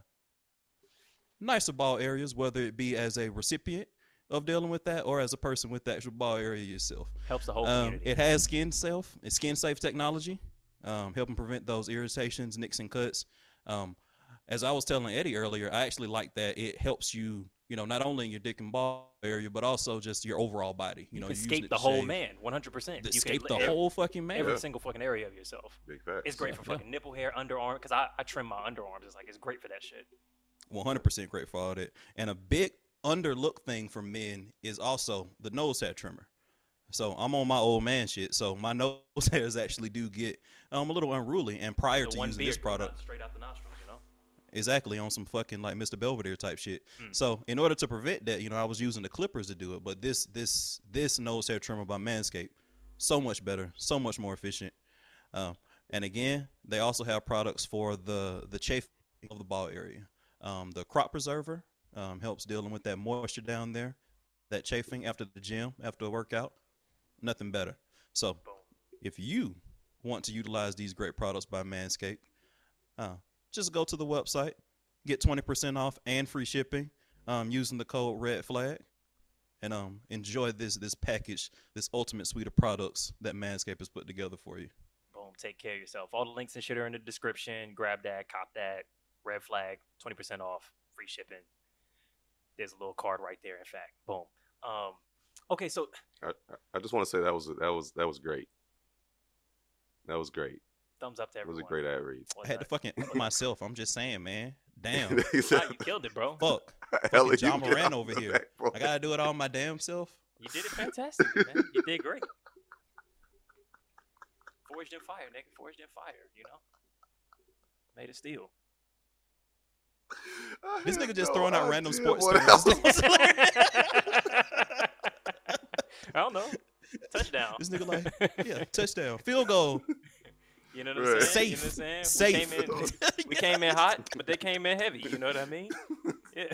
nicer ball areas, whether it be as a recipient of dealing with that or as a person with the actual ball area yourself. Helps the whole Um, community. it has skin safe, it's skin safe technology, um, helping prevent those irritations, nicks, and cuts. Um, as I was telling Eddie earlier, I actually like that it helps you, you know, not only in your dick and ball area, but also just your overall body. You, you know, can you're escape the whole shave- man, 100%. You escape can the ev- whole fucking man. every Yeah. single fucking area of yourself. Big facts. It's great for Yeah. fucking nipple hair, underarm, because I, I trim my underarms. It's like, it's great for that shit. 100% great for all that. And a big underlooked thing for men is also the nose hair trimmer. So I'm on my old man shit. So my <laughs> nose hairs actually do get um, a little unruly. And prior to using this product, straight out the nostrils, you know? exactly on some fucking like Mr. Belvedere type shit. Mm. So in order to prevent that, you know, I was using the clippers to do it. But this this this nose hair trimmer by Manscaped, so much better, so much more efficient. Um, and again, they also have products for the the chafing of the ball area. Um, the crop preserver um, helps dealing with that moisture down there, that chafing after the gym, after a workout. Nothing better. So if you want to utilize these great products by Manscaped, uh, just go to the website, get 20% off and free shipping um, using the code Red Flag, and um, enjoy this this package, this ultimate suite of products that Manscaped has put together for you. Boom. Take care of yourself. All the links and shit are in the description. Grab that, cop that. Red flag, 20% off, free shipping. There's a little card right there, in fact. Boom. Um, okay, so I, I- I just want to say that was that was that was great. That was great. thumbs up to everyone. That was a great ad read. I had to fucking up myself. I'm just saying, man. <laughs> Damn. He Nah, you killed it, bro. <laughs> Fuck. <laughs> hell "Hella, John you Moran got over the here. backbone." I gotta do it all my damn self. You did it fantastic, man. You did great. Forged in fire, nigga. Forged in fire. You know, made of steel. I This had nigga just no oh, throwing out random idea sports what terms. else- I don't know. Touchdown. This nigga like, <laughs> yeah, touchdown, field goal, You know what I'm Right. saying? You know safe, what I'm saying? safe. We came in, <laughs> <laughs> we came in hot, but they came in heavy. You know what I mean? Yeah.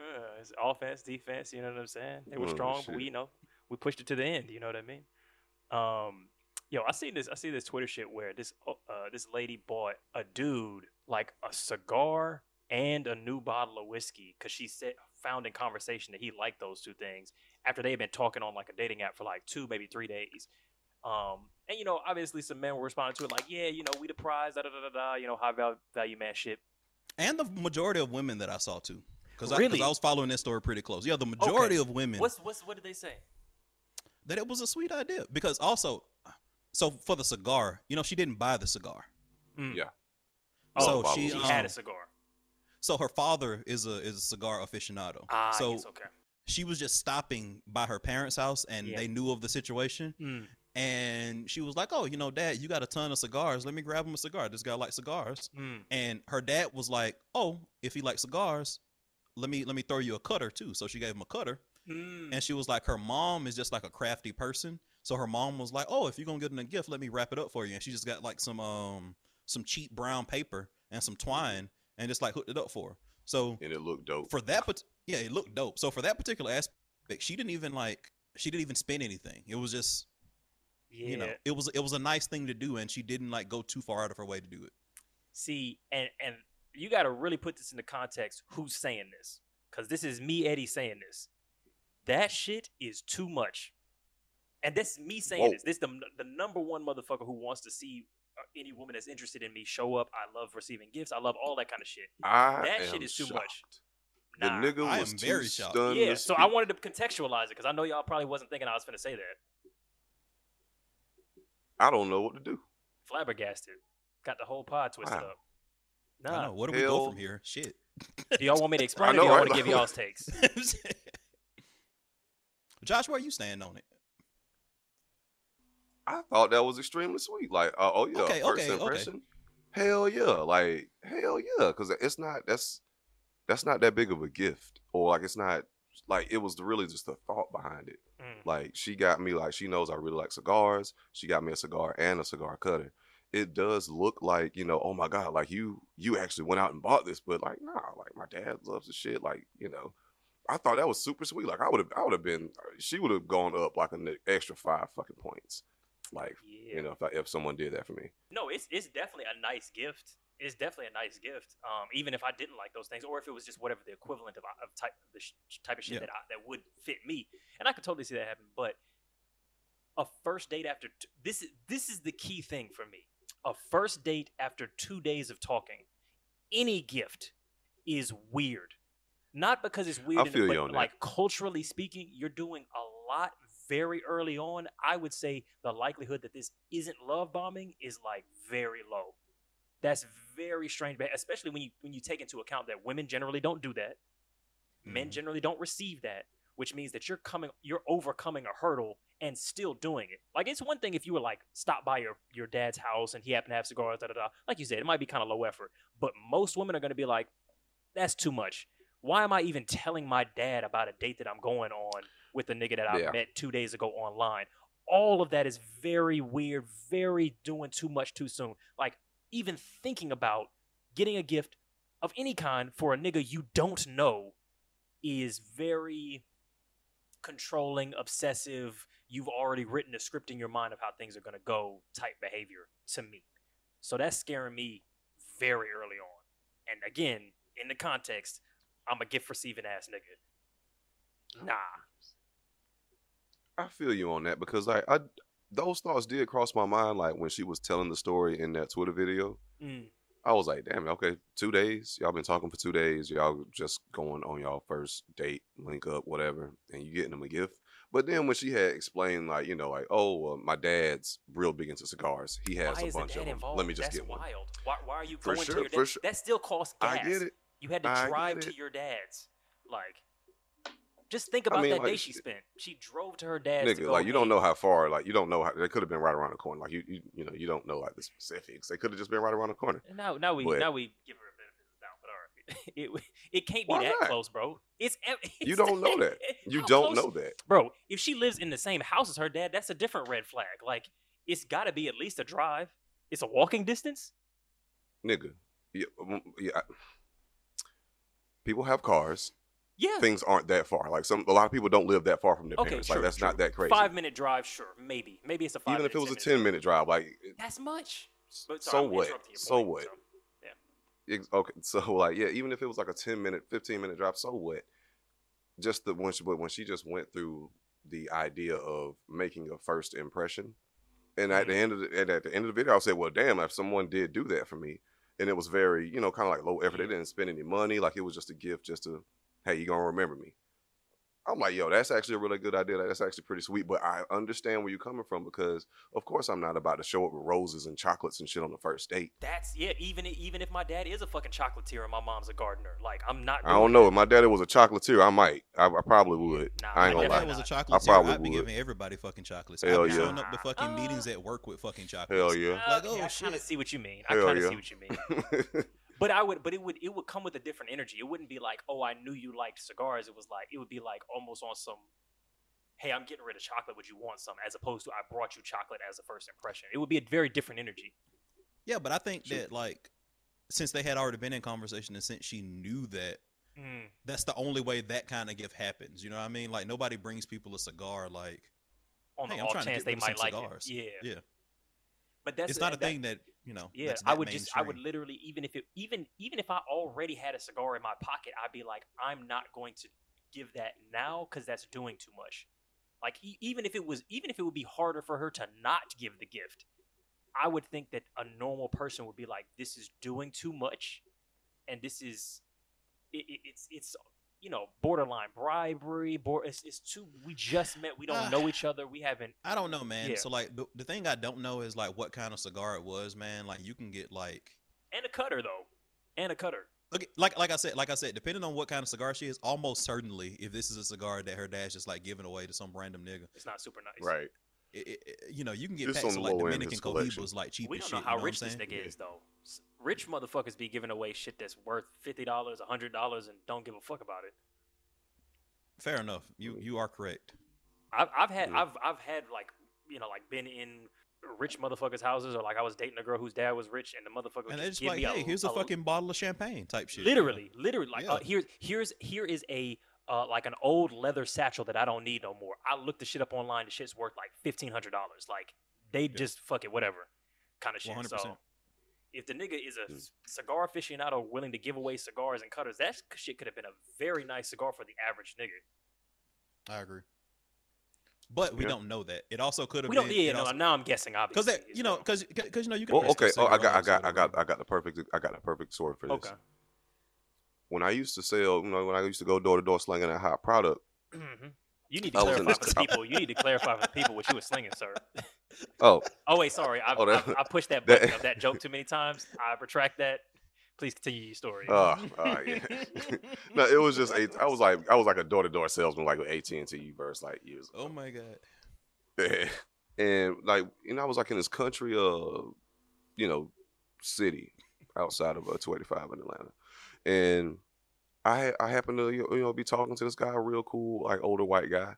Uh, it's offense, defense. You know what I'm saying? They were Oh, strong, but we, you know, we pushed it to the end. You know what I mean? Um, yo, I see this. I see this Twitter shit where this uh this lady bought a dude like a cigar and a new bottle of whiskey because she said found in conversation that he liked those two things after they had been talking on like a dating app for like two maybe three days. Um, and you know, obviously some men were responding to it like, yeah, you know, we the prize, da da da da da, you know, high value, value man shit. and the majority of women that I saw too. Because I, I was following this story pretty close. Yeah, the majority of women What's what's what did they say? that it was a sweet idea. Because also, so for the cigar, you know, she didn't buy the cigar. Mm. Yeah. Oh, so bottle she, she of had um, a cigar. So her father is a is a cigar aficionado. Ah, so yes, okay. she was just stopping by her parents' house, and Yeah. they knew of the situation. Mm. And she was like, "Oh, you know, Dad, you got a ton of cigars. Let me grab him a cigar. This guy likes cigars." Mm. And her dad was like, "Oh, if he likes cigars, let me let me throw you a cutter too." So she gave him a cutter. Mm. And she was like, her mom is just like a crafty person. So her mom was like, "Oh, if you're gonna get him a gift, let me wrap it up for you." And she just got like some um some cheap brown paper and some twine and just like hooked it up for her. So and it looked dope. for that, pat- yeah, it looked dope. So for that particular aspect, she didn't even like she didn't even spend anything. It was just yeah. you know it was it was a nice thing to do, and she didn't like go too far out of her way to do it. See, and and you got to really put this into context. Who's saying this? Because this is me, Eddie, saying this. That shit is too much, and this is me saying Whoa. this. This the the number one motherfucker who wants to see any woman that's interested in me show up. I love receiving gifts. I love all that kind of shit. I that shit is too shocked. much. The Nah. nigga I was am too very shocked. stunned yeah, so I wanted to contextualize it because I know y'all probably wasn't thinking I was going to say that. I don't know what to do. Flabbergasted. Got the whole pod twisted Wow. up. I Nah. know. Where do we go from here? Shit. <laughs> Do y'all want me to <laughs> explain I it or do y'all right? want to give y'all's <laughs> takes? Josh, where are you stand on it? I thought that was extremely sweet. Like, uh, oh yeah, Okay, first okay, okay. impression. Hell yeah, like hell yeah, because it's not that's that's not that big of a gift, or like it's not like it was really just the thought behind it. Mm. Like she got me like she knows I really like cigars. She got me a cigar and a cigar cutter. It does look like you know, oh my god, like you you actually went out and bought this, but like nah, like my dad loves the shit. Like you know, I thought that was super sweet. Like I would have I would have been she would have gone up like an extra five fucking points. Like Yeah. you know, if I, if someone did that for me. No, it's it's definitely a nice gift. It's definitely a nice gift. Um, even if I didn't like those things, or if it was just whatever the equivalent of, of type the sh- type of shit Yeah. that I, that would fit me, and I could totally see that happen. But a first date after t- this is this is the key thing for me. A first date after two days of talking, any gift is weird. Not because it's weird, you but on that. like culturally speaking, you're doing a lot very early on. I would say the likelihood that this isn't love bombing is like very low. That's very strange, especially when you when you take into account that women generally don't do that. Men Mhm. generally don't receive that, which means that you're coming you're overcoming a hurdle and still doing it. Like it's one thing if you were like stop by your your dad's house and he happened to have cigars, da da da. Like you said, it might be kind of low effort, but most women are going to be like, that's too much. Why am I even telling my dad about a date that I'm going on with the nigga that I Yeah. met two days ago online? All of that is very weird, very doing too much too soon. Like even thinking about getting a gift of any kind for a nigga you don't know is very controlling, obsessive. You've already written a script in your mind of how things are going to go type behavior to me. So that's scaring me very early on. And again, in the context, I'm a gift receiving ass nigga. Oh. Nah. I feel you on that because like I those thoughts did cross my mind like when she was telling the story in that Twitter video. Mm. I was like, damn, it, okay, two days. Y'all been talking for two days. Y'all just going on y'all first date, link up, whatever, and you getting them a gift. But then when she had explained, like, you know, like, oh, well, my dad's real big into cigars. He has Why a bunch of them. involved? Let me just That's get one. wild. Why, why are you For going sure, to your dad? sure. That still costs gas. I get it. You had to I drive to your dad's. Like, just think I about mean, that like, day she spent. She drove to her dad's. to Nigga, go, like you don't know how far, like you don't know how they could have been right around the corner. Like you, you, you know, you don't know like the specifics. They could have just been right around the corner. Now, now we, But- now we give her a benefit of the doubt. But all right, <laughs> it, it can't be that not? close, bro. It's, <laughs> You don't know that. You don't close- know that. bro. If she lives in the same house as her dad, that's a different red flag. Like, it's got to be at least a drive. It's a walking distance. Nigga. Yeah, mm, yeah. People have cars. Yeah. Things aren't that far. Like some, a lot of people don't live that far from their Okay, parents. true, like that's true. not that crazy. Five minute drive, sure, maybe, maybe it's a five. Even if it was a ten minute drive, like That's much. But so sorry, I'm what? So what? so- Ex- Okay, so like yeah, even if it was like a ten minute, fifteen minute drive, so what? Just the when she but when she just went through the idea of making a first impression, and at the Mm-hmm. end of the and at the end of the video, I said, well, damn, if someone did do that for me, and it was very you know kind of like low effort, they didn't spend any money, like it was just a gift, just to hey, you gonna remember me. I'm like, yo, that's actually a really good idea. That's actually pretty sweet. But I understand where you're coming from because, of course, I'm not about to show up with roses and chocolates and shit on the first date. That's yeah. Even even if my dad is a fucking chocolatier and my mom's a gardener, like I'm not. I don't know. that. If my daddy was a chocolatier, I might. I, I probably would. Nah, I ain't my gonna If lie. that was a not. I probably I'd be would. giving everybody fucking chocolates. Hell I'd be yeah. showing up to fucking Uh, meetings at work with fucking chocolates. Hell yeah. Like, Okay, oh, I kind of shit. see what you mean. I kind of yeah. see what you mean. <laughs> But I would, but it would, it would come with a different energy. It wouldn't be like, oh, I knew you liked cigars. It was like, it would be like almost on some, hey, I'm getting rid of chocolate. Would you want some? As opposed to, I brought you chocolate as a first impression. It would be a very different energy. Yeah, but I think that like since they had already been in conversation and since she knew that, Mm. that's the only way that kind of gift happens. You know what I mean? Like nobody brings people a cigar like, On hey, the I'm off trying to chance get they rid of some might like cigars. it. Yeah. Yeah, But that's it's not a that- thing that you know. Yeah, I would just, I would literally, even if it, even, even if I already had a cigar in my pocket, I'd be like, I'm not going to give that now because that's doing too much. Like, e- even if it was, even if it would be harder for her to not give the gift, I would think that a normal person would be like, this is doing too much, and this is, it, it, it's, it's, you know, borderline bribery. Bor- it's, it's too. We just met. We don't Ah. know each other. We haven't. I don't know, man. Yeah. So like the, the thing I don't know is like what kind of cigar it was, man. Like you can get like And a cutter though, and a cutter. Okay, like like I said, like I said, depending on what kind of cigar she is, almost certainly, if this is a cigar that her dad's just like giving away to some random nigga, It's not super nice. right. it, it, it- you know, you can get Just packs of like low end of Dominican his collection. Cohibas like cheap we don't shit. know how you know rich what this saying? nigga is though. Rich motherfuckers be giving away shit that's worth fifty dollars, hundred dollars, and don't give a fuck about it. Fair enough. You you are correct. I've I've had Mm. I've I've had like you know like been in rich motherfuckers' houses or like I was dating a girl whose dad was rich and the motherfucker And just just give like, me hey, a, here's a, a- fucking bottle of champagne type shit. literally literally like uh, here's here's here is a uh, like an old leather satchel that I don't need no more. I looked the shit up online. The shit's worth like fifteen hundred dollars. Like they just fuck it, whatever, kind of shit. 100%. So if the nigga is a Mm. cigar aficionado willing to give away cigars and cutters, that shit could have been a very nice cigar for the average nigga. I agree. But we Yeah. don't know that. It also could have We been. don't. Yeah, it no, also- now I'm guessing. Obviously, that, you know, because because you know, you can. Well, okay. Oh, I got, I got, I got, I got the perfect, I got the perfect story for this. Okay. When I used to sell, you know, when I used to go door to door slinging that hot product. hmm You need to I clarify for the co- people. You need to clarify for the people what you were slinging, sir. <laughs> Oh, Oh wait, sorry. I, Oh, that- I, I pushed that <laughs> that- of that joke too many times. I retract that. Please continue your story. uh, uh yeah. <laughs> no, it was just, I was like, I was like a door to door salesman, like with AT and T verse, like years ago. Oh my god. and like you know, I was like in this country, uh, you know, city outside of uh, 285 in Atlanta, and I I happened to you know be talking to this guy, real cool like older white guy,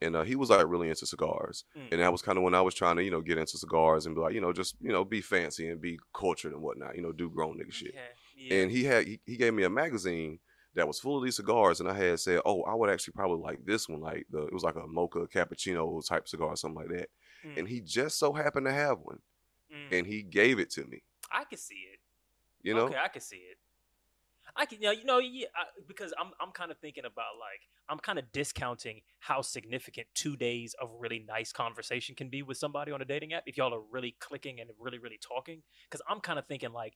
and uh, he was like really into cigars, Mm. and that was kind of when I was trying to you know get into cigars and be like you know just you know be fancy and be cultured and whatnot, you know do grown nigga shit. Okay, yeah. And he had he, he gave me a magazine that was full of these cigars, and I had said, oh, I would actually probably like this one, like the it was like a mocha cappuccino type cigar, or something like that Mm, and he just so happened to have one mm. and he gave it to me I can see it. you know Okay, I can see it. I can, you know, you know, yeah, I, because I'm, I'm kind of thinking about like, I'm kind of discounting how significant two days of really nice conversation can be with somebody on a dating app if y'all are really clicking and really, really talking. Because I'm kind of thinking like,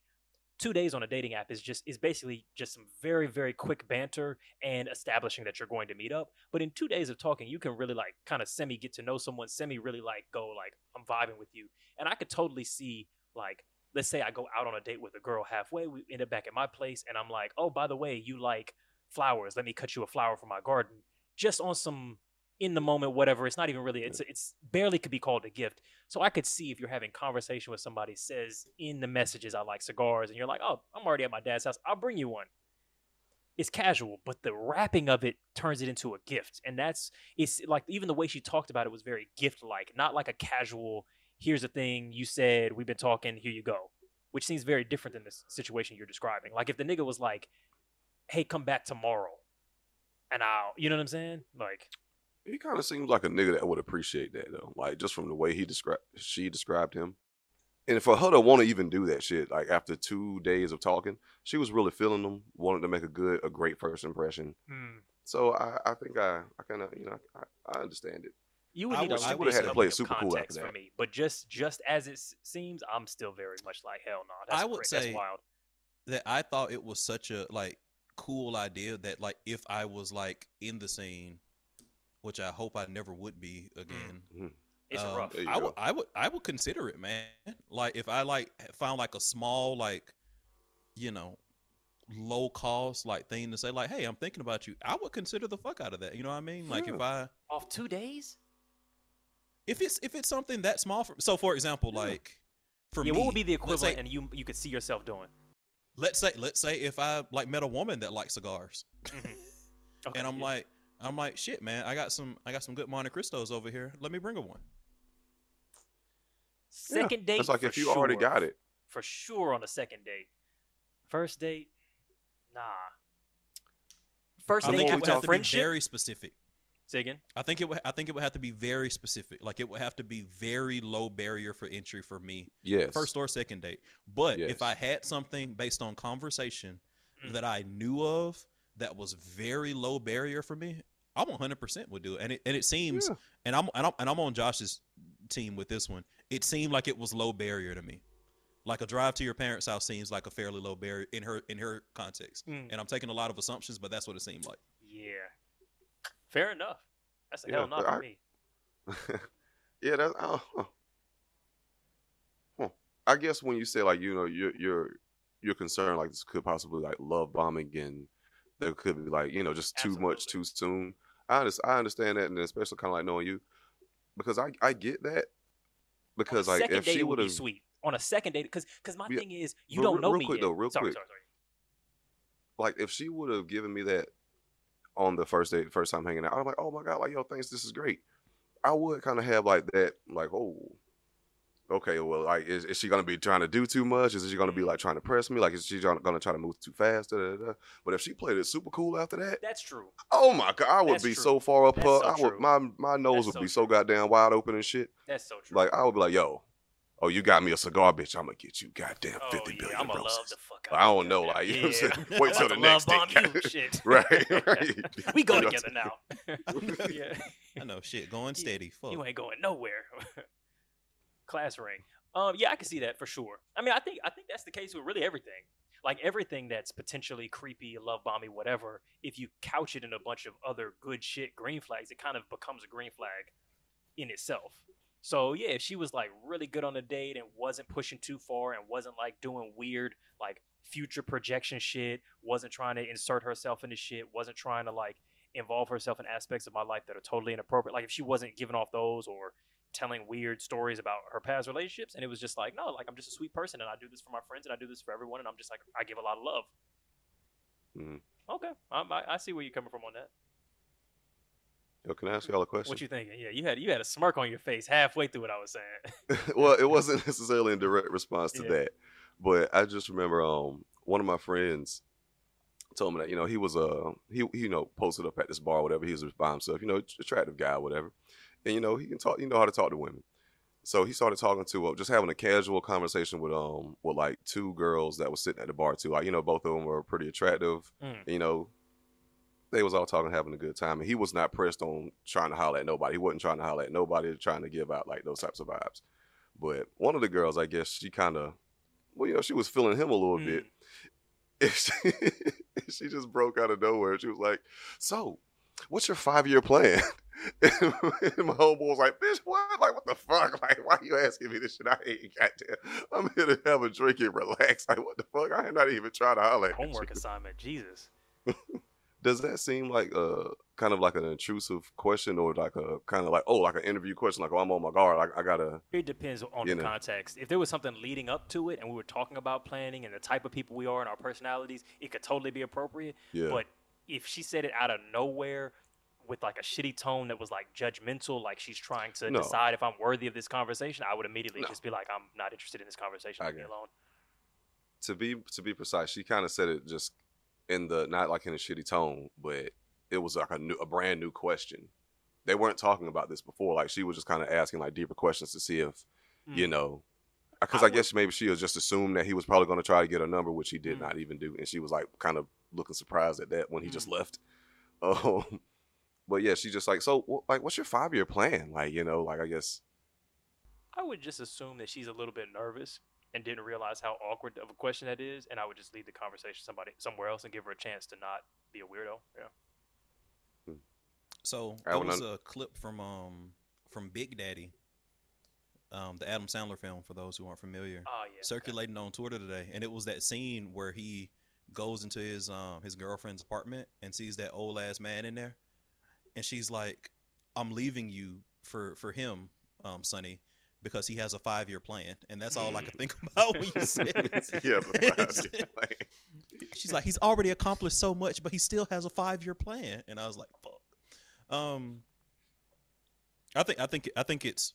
two days on a dating app is just is basically just some very very quick banter and establishing that you're going to meet up. But in two days of talking, you can really like kind of semi get to know someone, semi really like go like I'm vibing with you, and I could totally see like let's say I go out on a date with a girl halfway, we end up back at my place, and I'm like, oh by the way, you like flowers? Let me cut you a flower from my garden, just on some in the moment whatever it's not even really it's it's barely could be called a gift. So i could see if you're having conversation with somebody says in the messages i like cigars and you're like oh i'm already at my dad's house. I'll bring you one. It's casual but the wrapping of it turns it into a gift and that's it's like even the way she talked about it was very gift like not like a casual here's the thing you said we've been talking here you go which seems very different than this situation you're describing like if the nigga was like hey come back tomorrow and i'll you know what i'm saying like He kind of seems like a nigga that would appreciate that though, like just from the way he described she described him. And for her to want to even do that shit, like after two days of talking, she was really feeling them, wanted to make a good, a great first impression. hmm. So I, I think I, I kind of, you know, I, I understand it. You would I need would- a I would've had to play it super cool after context for me, but just just as it seems, I'm still very much like hell no. That's I would great. that's say- wild. that I thought it was such a like cool idea that like if I was like in the scene, which I hope I never would be again. It's um, rough. I would, I would, I would consider it, man. Like if I like found like a small like, you know, low cost like thing to say like, hey, I'm thinking about you. I would consider the fuck out of that. You know what I mean? Like if I Off two days? If it's if it's something that small for so for example Yeah. like for yeah, me what would be the let's say- equivalent and you you could see yourself doing? let's say let's say if I like met a woman that likes cigars Mhm. <laughs> Okay, and I'm yeah. like I'm like shit man I got some I got some good Montecristos over here let me bring her one Yeah, second date. That's like for if you already got it. for sure on a second date. First date, nah. First I date think it more would after have to be friendship. very specific Say again. I think it would I think it would have to be very specific like it would have to be very low barrier for entry for me Yes. first or second date but Yes. if I had something based on conversation Mm. that I knew of that was very low barrier for me I'm 100% would do it and it and it seems Yeah. and I'm and I'm and I'm on Josh's team with this one. It seemed like it was low barrier to me. Like a drive to your parents' house seems like a fairly low barrier in her in her context. Mm. And I'm taking a lot of assumptions, but that's what it seemed like. Yeah. Fair enough. That's a Yeah, hell not for I- me. <laughs> yeah, that's. Uh, huh. Huh. I guess when you say like you know you're you're you're concerned like this could possibly like love bombing and there could be like you know just too much too soon. I understand, I understand that, and especially kind of like knowing you because I I get that because like if she would have sweet. On a second date, because because my Yeah, thing is you don't re- know real me quick yet. though, real sorry, quick. sorry, sorry. like if she would have given me that on the first day, first time hanging out, I'm like, oh my god, like yo, thanks, this is great. I would kind of have like that, like, oh, okay, well, like, is, is she gonna be trying to do too much? Is she gonna be mm-hmm. like trying to press me? Like, is she gonna, gonna try to move too fast? Da, da, da. But if she played it super cool after that, That's true. oh my god, I would That's be true. so far up her, so I would, true. my my nose That's would so be so goddamn wide open and shit. That's so true. Like, I would be like, yo, oh, you got me a cigar, bitch. I'm gonna get you goddamn oh, fifty yeah, billion I'm gonna roses. love the fuck I don't know, like, you know what I'm saying? <laughs> Wait till the next to love date. bomb you, shit. <laughs> right, right. <laughs> we go together now. yeah. I know shit, going You- steady. Fuck. You ain't going nowhere. Class ring. Um, yeah, I can see that for sure. I mean, I think I think that's the case with really everything. Like everything that's potentially creepy, love bombing, whatever. If you couch it in a bunch of other good shit, green flags, it kind of becomes a green flag in itself. So yeah, if she was like really good on a date and wasn't pushing too far and wasn't like doing weird like future projection shit, wasn't trying to insert herself into shit, wasn't trying to like involve herself in aspects of my life that are totally inappropriate. Like if she wasn't giving off those or telling weird stories about her past relationships, and it was just like, no, like I'm just a sweet person and I do this for my friends and I do this for everyone, and I'm just like I give a lot of love. Mhm. Okay, I, I see where you're coming from on that. Yo, can I ask y'all a question? What you thinking? Yeah, you had you had a smirk on your face halfway through what I was saying. <laughs> well, it <laughs> wasn't necessarily in direct response to Yeah. that, but I just remember um one of my friends told me that you know he was uh he, he you know posted up at this bar whatever he was by himself you know attractive guy whatever and you know he can talk you know how to talk to women so he started talking to uh, just having a casual conversation with um with like two girls that was sitting at the bar too like you know both of them were pretty attractive Mm. you know they was all talking having a good time and he was not pressed on trying to holler at nobody he wasn't trying to holler at nobody trying to give out like those types of vibes but one of the girls i guess she kind of well, you know, she was feeling him a little Mm. bit. <laughs> And she, <laughs> she just broke out of nowhere. She was like, "So, what's your five year plan?" <laughs> And my homeboy was like, "Bitch, what? Like, what the fuck? Like, why you asking me this shit? I ain't goddamn. I'm here to have a drink and relax. Like, what the fuck? I am not even trying to holler at Homework you." assignment. Jesus. Does that seem like a kind of like an intrusive question, or like a kind of like oh, like an interview question? Like, oh, I'm on my guard. Like, I gotta. It depends on the know. context. If there was something leading up to it and we were talking about planning and the type of people we are and our personalities, it could totally be appropriate. Yeah. But if she said it out of nowhere with like a shitty tone that was like judgmental, like she's trying to No. decide if I'm worthy of this conversation, I would immediately No. just be like, I'm not interested in this conversation. I Leave me alone. to be to be precise, she kind of said it just in the not like in a shitty tone, but it was like a new, a brand new question. They weren't talking about this before. Like she was just kind of asking like deeper questions to see if you Mm. know, because I I, guess maybe she was just assumed that he was probably going to try to get a number, which he did Mm. not even do, and she was like kind of looking surprised at that when he just Mm. left. <laughs> Um, but yeah, she just like so like, what's your five year plan? Like you know, like I guess I would just assume that she's a little bit nervous and didn't realize how awkward of a question that is, and I would just lead the conversation somebody somewhere else and give her a chance to not be a weirdo. Yeah. So I there was a clip from um from Big Daddy, um the Adam Sandler film for those who aren't familiar, Oh yeah. okay. circulating on Twitter today, and it was that scene where he goes into his um his girlfriend's apartment and sees that old ass man in there, and she's like, "I'm leaving you for for him, um Sonny." Because he has a five year plan, and that's all I could think <laughs> about when you said <laughs> it. yeah, <laughs> the. She's like, he's already accomplished so much, but he still has a five year plan. And I was like, fuck. Um, I think, I think, I think it's,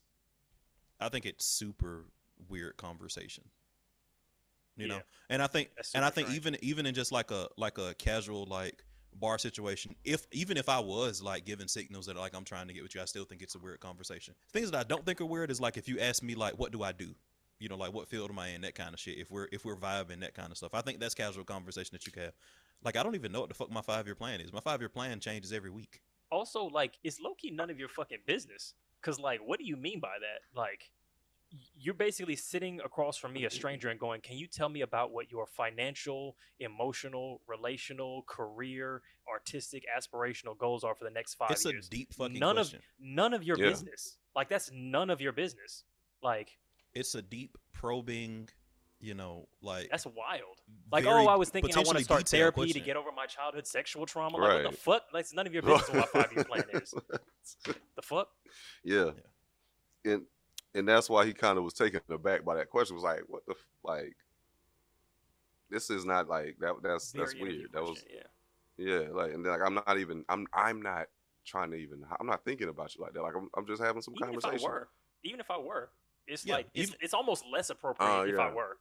I think it's super weird conversation. You know, and I think, and I think strange. even even in just like a like a casual like bar situation, if even if I was like giving signals that like I'm trying to get with you, I still think it's a weird conversation. Things that I don't think are weird is like if you ask me like, what do I do? You know, like what field am I in? That kind of shit. If we're if we're vibing that kind of stuff, I think that's casual conversation that you can have. Like I don't even know what the fuck my five year plan is. My five year plan changes every week. also like it's low key none of your fucking business. Cause like, what do you mean by that? Like, you're basically sitting across from me, a stranger, and going, "Can you tell me about what your financial, emotional, relational, career, artistic, aspirational goals are for the next five it's years?" a deep fucking none question. of none of your Yeah. business. Like that's none of your business. Like it's a deep probing. You know, like that's wild. Like, oh, I was thinking I want to start detailed therapy to get over my childhood sexual trauma. Like, what the fuck? Like, it's none of your business what my five year plan is. <laughs> The fuck? Yeah. And and that's why he kind of was taken aback by that question. Was like, what the f- like? This is not like that. That's that's Very interview weird. That was yeah. yeah. Like and then, like I'm not even. I'm I'm not trying to even. I'm not thinking about you like that. Like I'm I'm just having some even if I conversation. were, even if I were, it's Yeah, like it's, even- it's almost less appropriate Oh, if I were.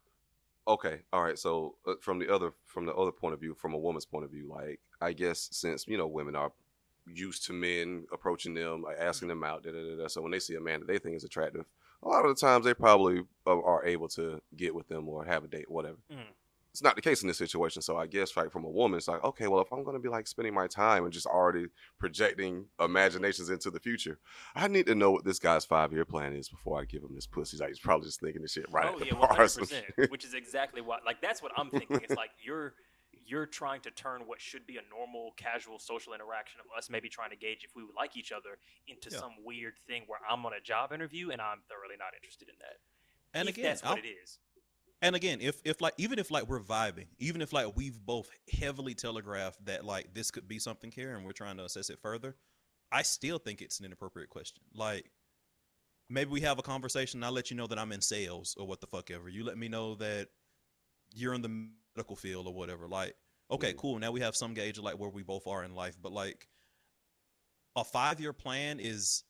Okay, all right. So uh, from the other from the other point of view, from a woman's point of view, like I guess since you know women are used to men approaching them, like asking them out, da, da, da, da. so when they see a man that they think is attractive, a lot of the times they probably are, are able to get with them or have a date, whatever. Mm. It's not the case in this situation. So I guess like from a woman, it's like okay, well if I'm gonna be like spending my time and just already projecting imaginations into the future, I need to know what this guy's five year plan is before I give him this pussy. Like he's probably just thinking this shit right oh at the yeah, bar. 100%, Which is exactly what. Like that's what I'm thinking. It's like <laughs> you're you're trying to turn what should be a normal, casual social interaction of us maybe trying to gauge if we would like each other into Yeah. some weird thing where I'm on a job interview and I'm thoroughly not interested in that. and if again, that's what I'll- it is. And again, if if like even if like we're vibing, even if like we've both heavily telegraphed that like this could be something here and we're trying to assess it further, I still think it's an inappropriate question. Like maybe we have a conversation and I let you know that I'm in sales or what the fuck ever. You let me know that you're in the medical field or whatever. Like, okay, cool. Now we have some gauge of like where we both are in life, but like a five year plan is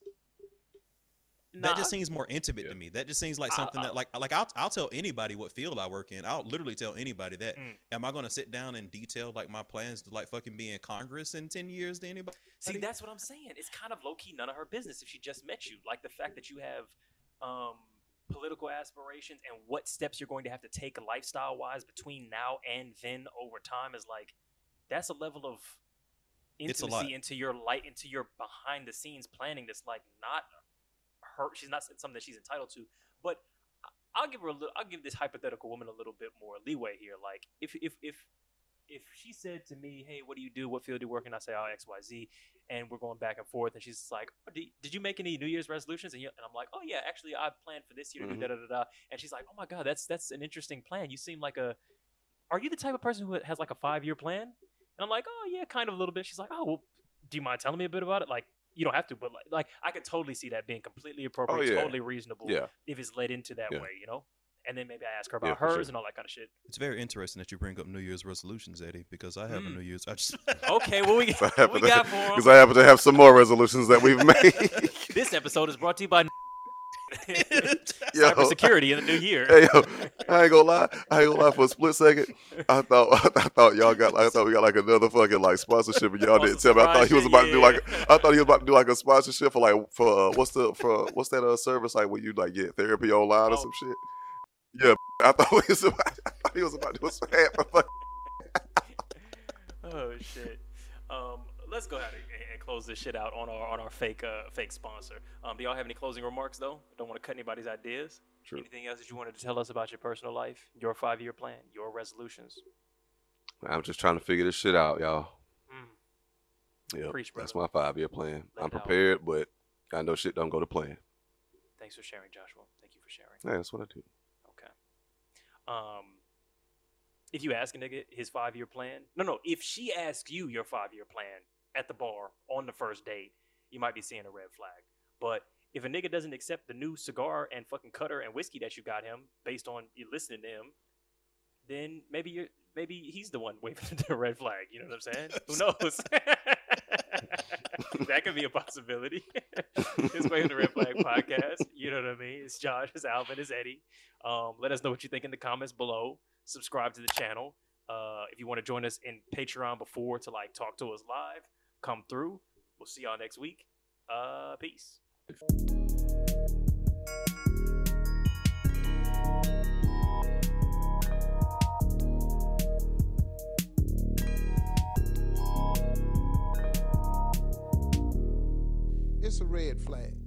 Nah, that just seems more intimate Yeah. to me. That just seems like I- something I- that like like I'll I'll tell anybody what field I work in. I'll literally tell anybody that. Mm. Am I going to sit down and detail like my plans to like fucking be in Congress in 10 years to anybody? See, that's what I'm saying. It's kind of low key none of her business if she just met you. Like the fact that you have um, political aspirations and what steps you're going to have to take lifestyle wise between now and then over time is like that's a level of It's a lot. intimacy into your light into your behind the scenes planning that's like not her she's not something that she's entitled to but I'll give her a little. I'll give this hypothetical woman a little bit more leeway here. Like if if if if she said to me, "Hey, what do you do? What field do you work in?" I say, "Oh, X, Y, Z," and we're going back and forth, and she's like, oh, did, "Did you make any New Year's resolutions?" And, you, and I'm like, "Oh yeah, actually, I planned for this year to Mhm. do da da da da." And she's like, "Oh my god, that's that's an interesting plan. You seem like a. Are you the type of person who has like a five year plan?" And I'm like, "Oh yeah, kind of a little bit." She's like, "Oh well, do you mind telling me a bit about it?" Like. You don't have to, but like, like I could totally see that being completely appropriate, yeah. totally reasonable Yeah. if it's led into that Yeah. way, you know. And then maybe I ask her about for hers sure. and all that kind of shit. It's very interesting that you bring up New Year's resolutions, Eddie, because I have a Mm. New Year's. I just <laughs> Okay, what we, Because <laughs> I what happen we to- got <laughs> for 'em? Because I happen to have some more resolutions that we've made. This episode is brought to you by Yo. cybersecurity in the new year. Hey, yo, I ain't gonna lie. I ain't gonna lie for a split second. I thought I thought y'all got I thought we got like another fucking like sponsorship and y'all didn't tell me. I thought he was subscribe about to do like I thought he was about to do like a sponsorship for like for uh, what's the for what's that uh service like where you like get therapy online or Oh. some shit. Yeah, I thought he was about, I thought he was about to do a spam. oh shit. Um, let's go ahead and, close this shit out on our on our fake uh, fake sponsor. Um, do y'all have any closing remarks though? Don't want to cut anybody's ideas. True. Anything else that you wanted to tell us about your personal life, your five year plan, your resolutions? I'm just trying to figure this shit out, y'all. Mm, Yeah, that's my five year plan. Let I'm it out. prepared, but I know shit don't go to plan. thanks for sharing, Joshua. Thank you for sharing. Yeah, that's what I do. Um, if you ask a nigga his five year plan, no, no. If she asks you your five year plan at the bar on the first date, you might be seeing a red flag. But if a nigga doesn't accept the new cigar and fucking cutter and whiskey that you got him based on you listening to him, then maybe you're maybe he's the one <laughs> waving the red flag. You know what I'm saying? Who <laughs> knows? <laughs> <laughs> that could be a possibility. <laughs> it's Waving the Red Flag podcast. You know what I mean? It's Josh, it's Alvin, it's Eddie. Um, let us know what you think in the comments below. Subscribe to the channel. Uh, if you want to join us in Patreon before to like talk to us live, come through. We'll see y'all next week. Uh, peace. A red flag.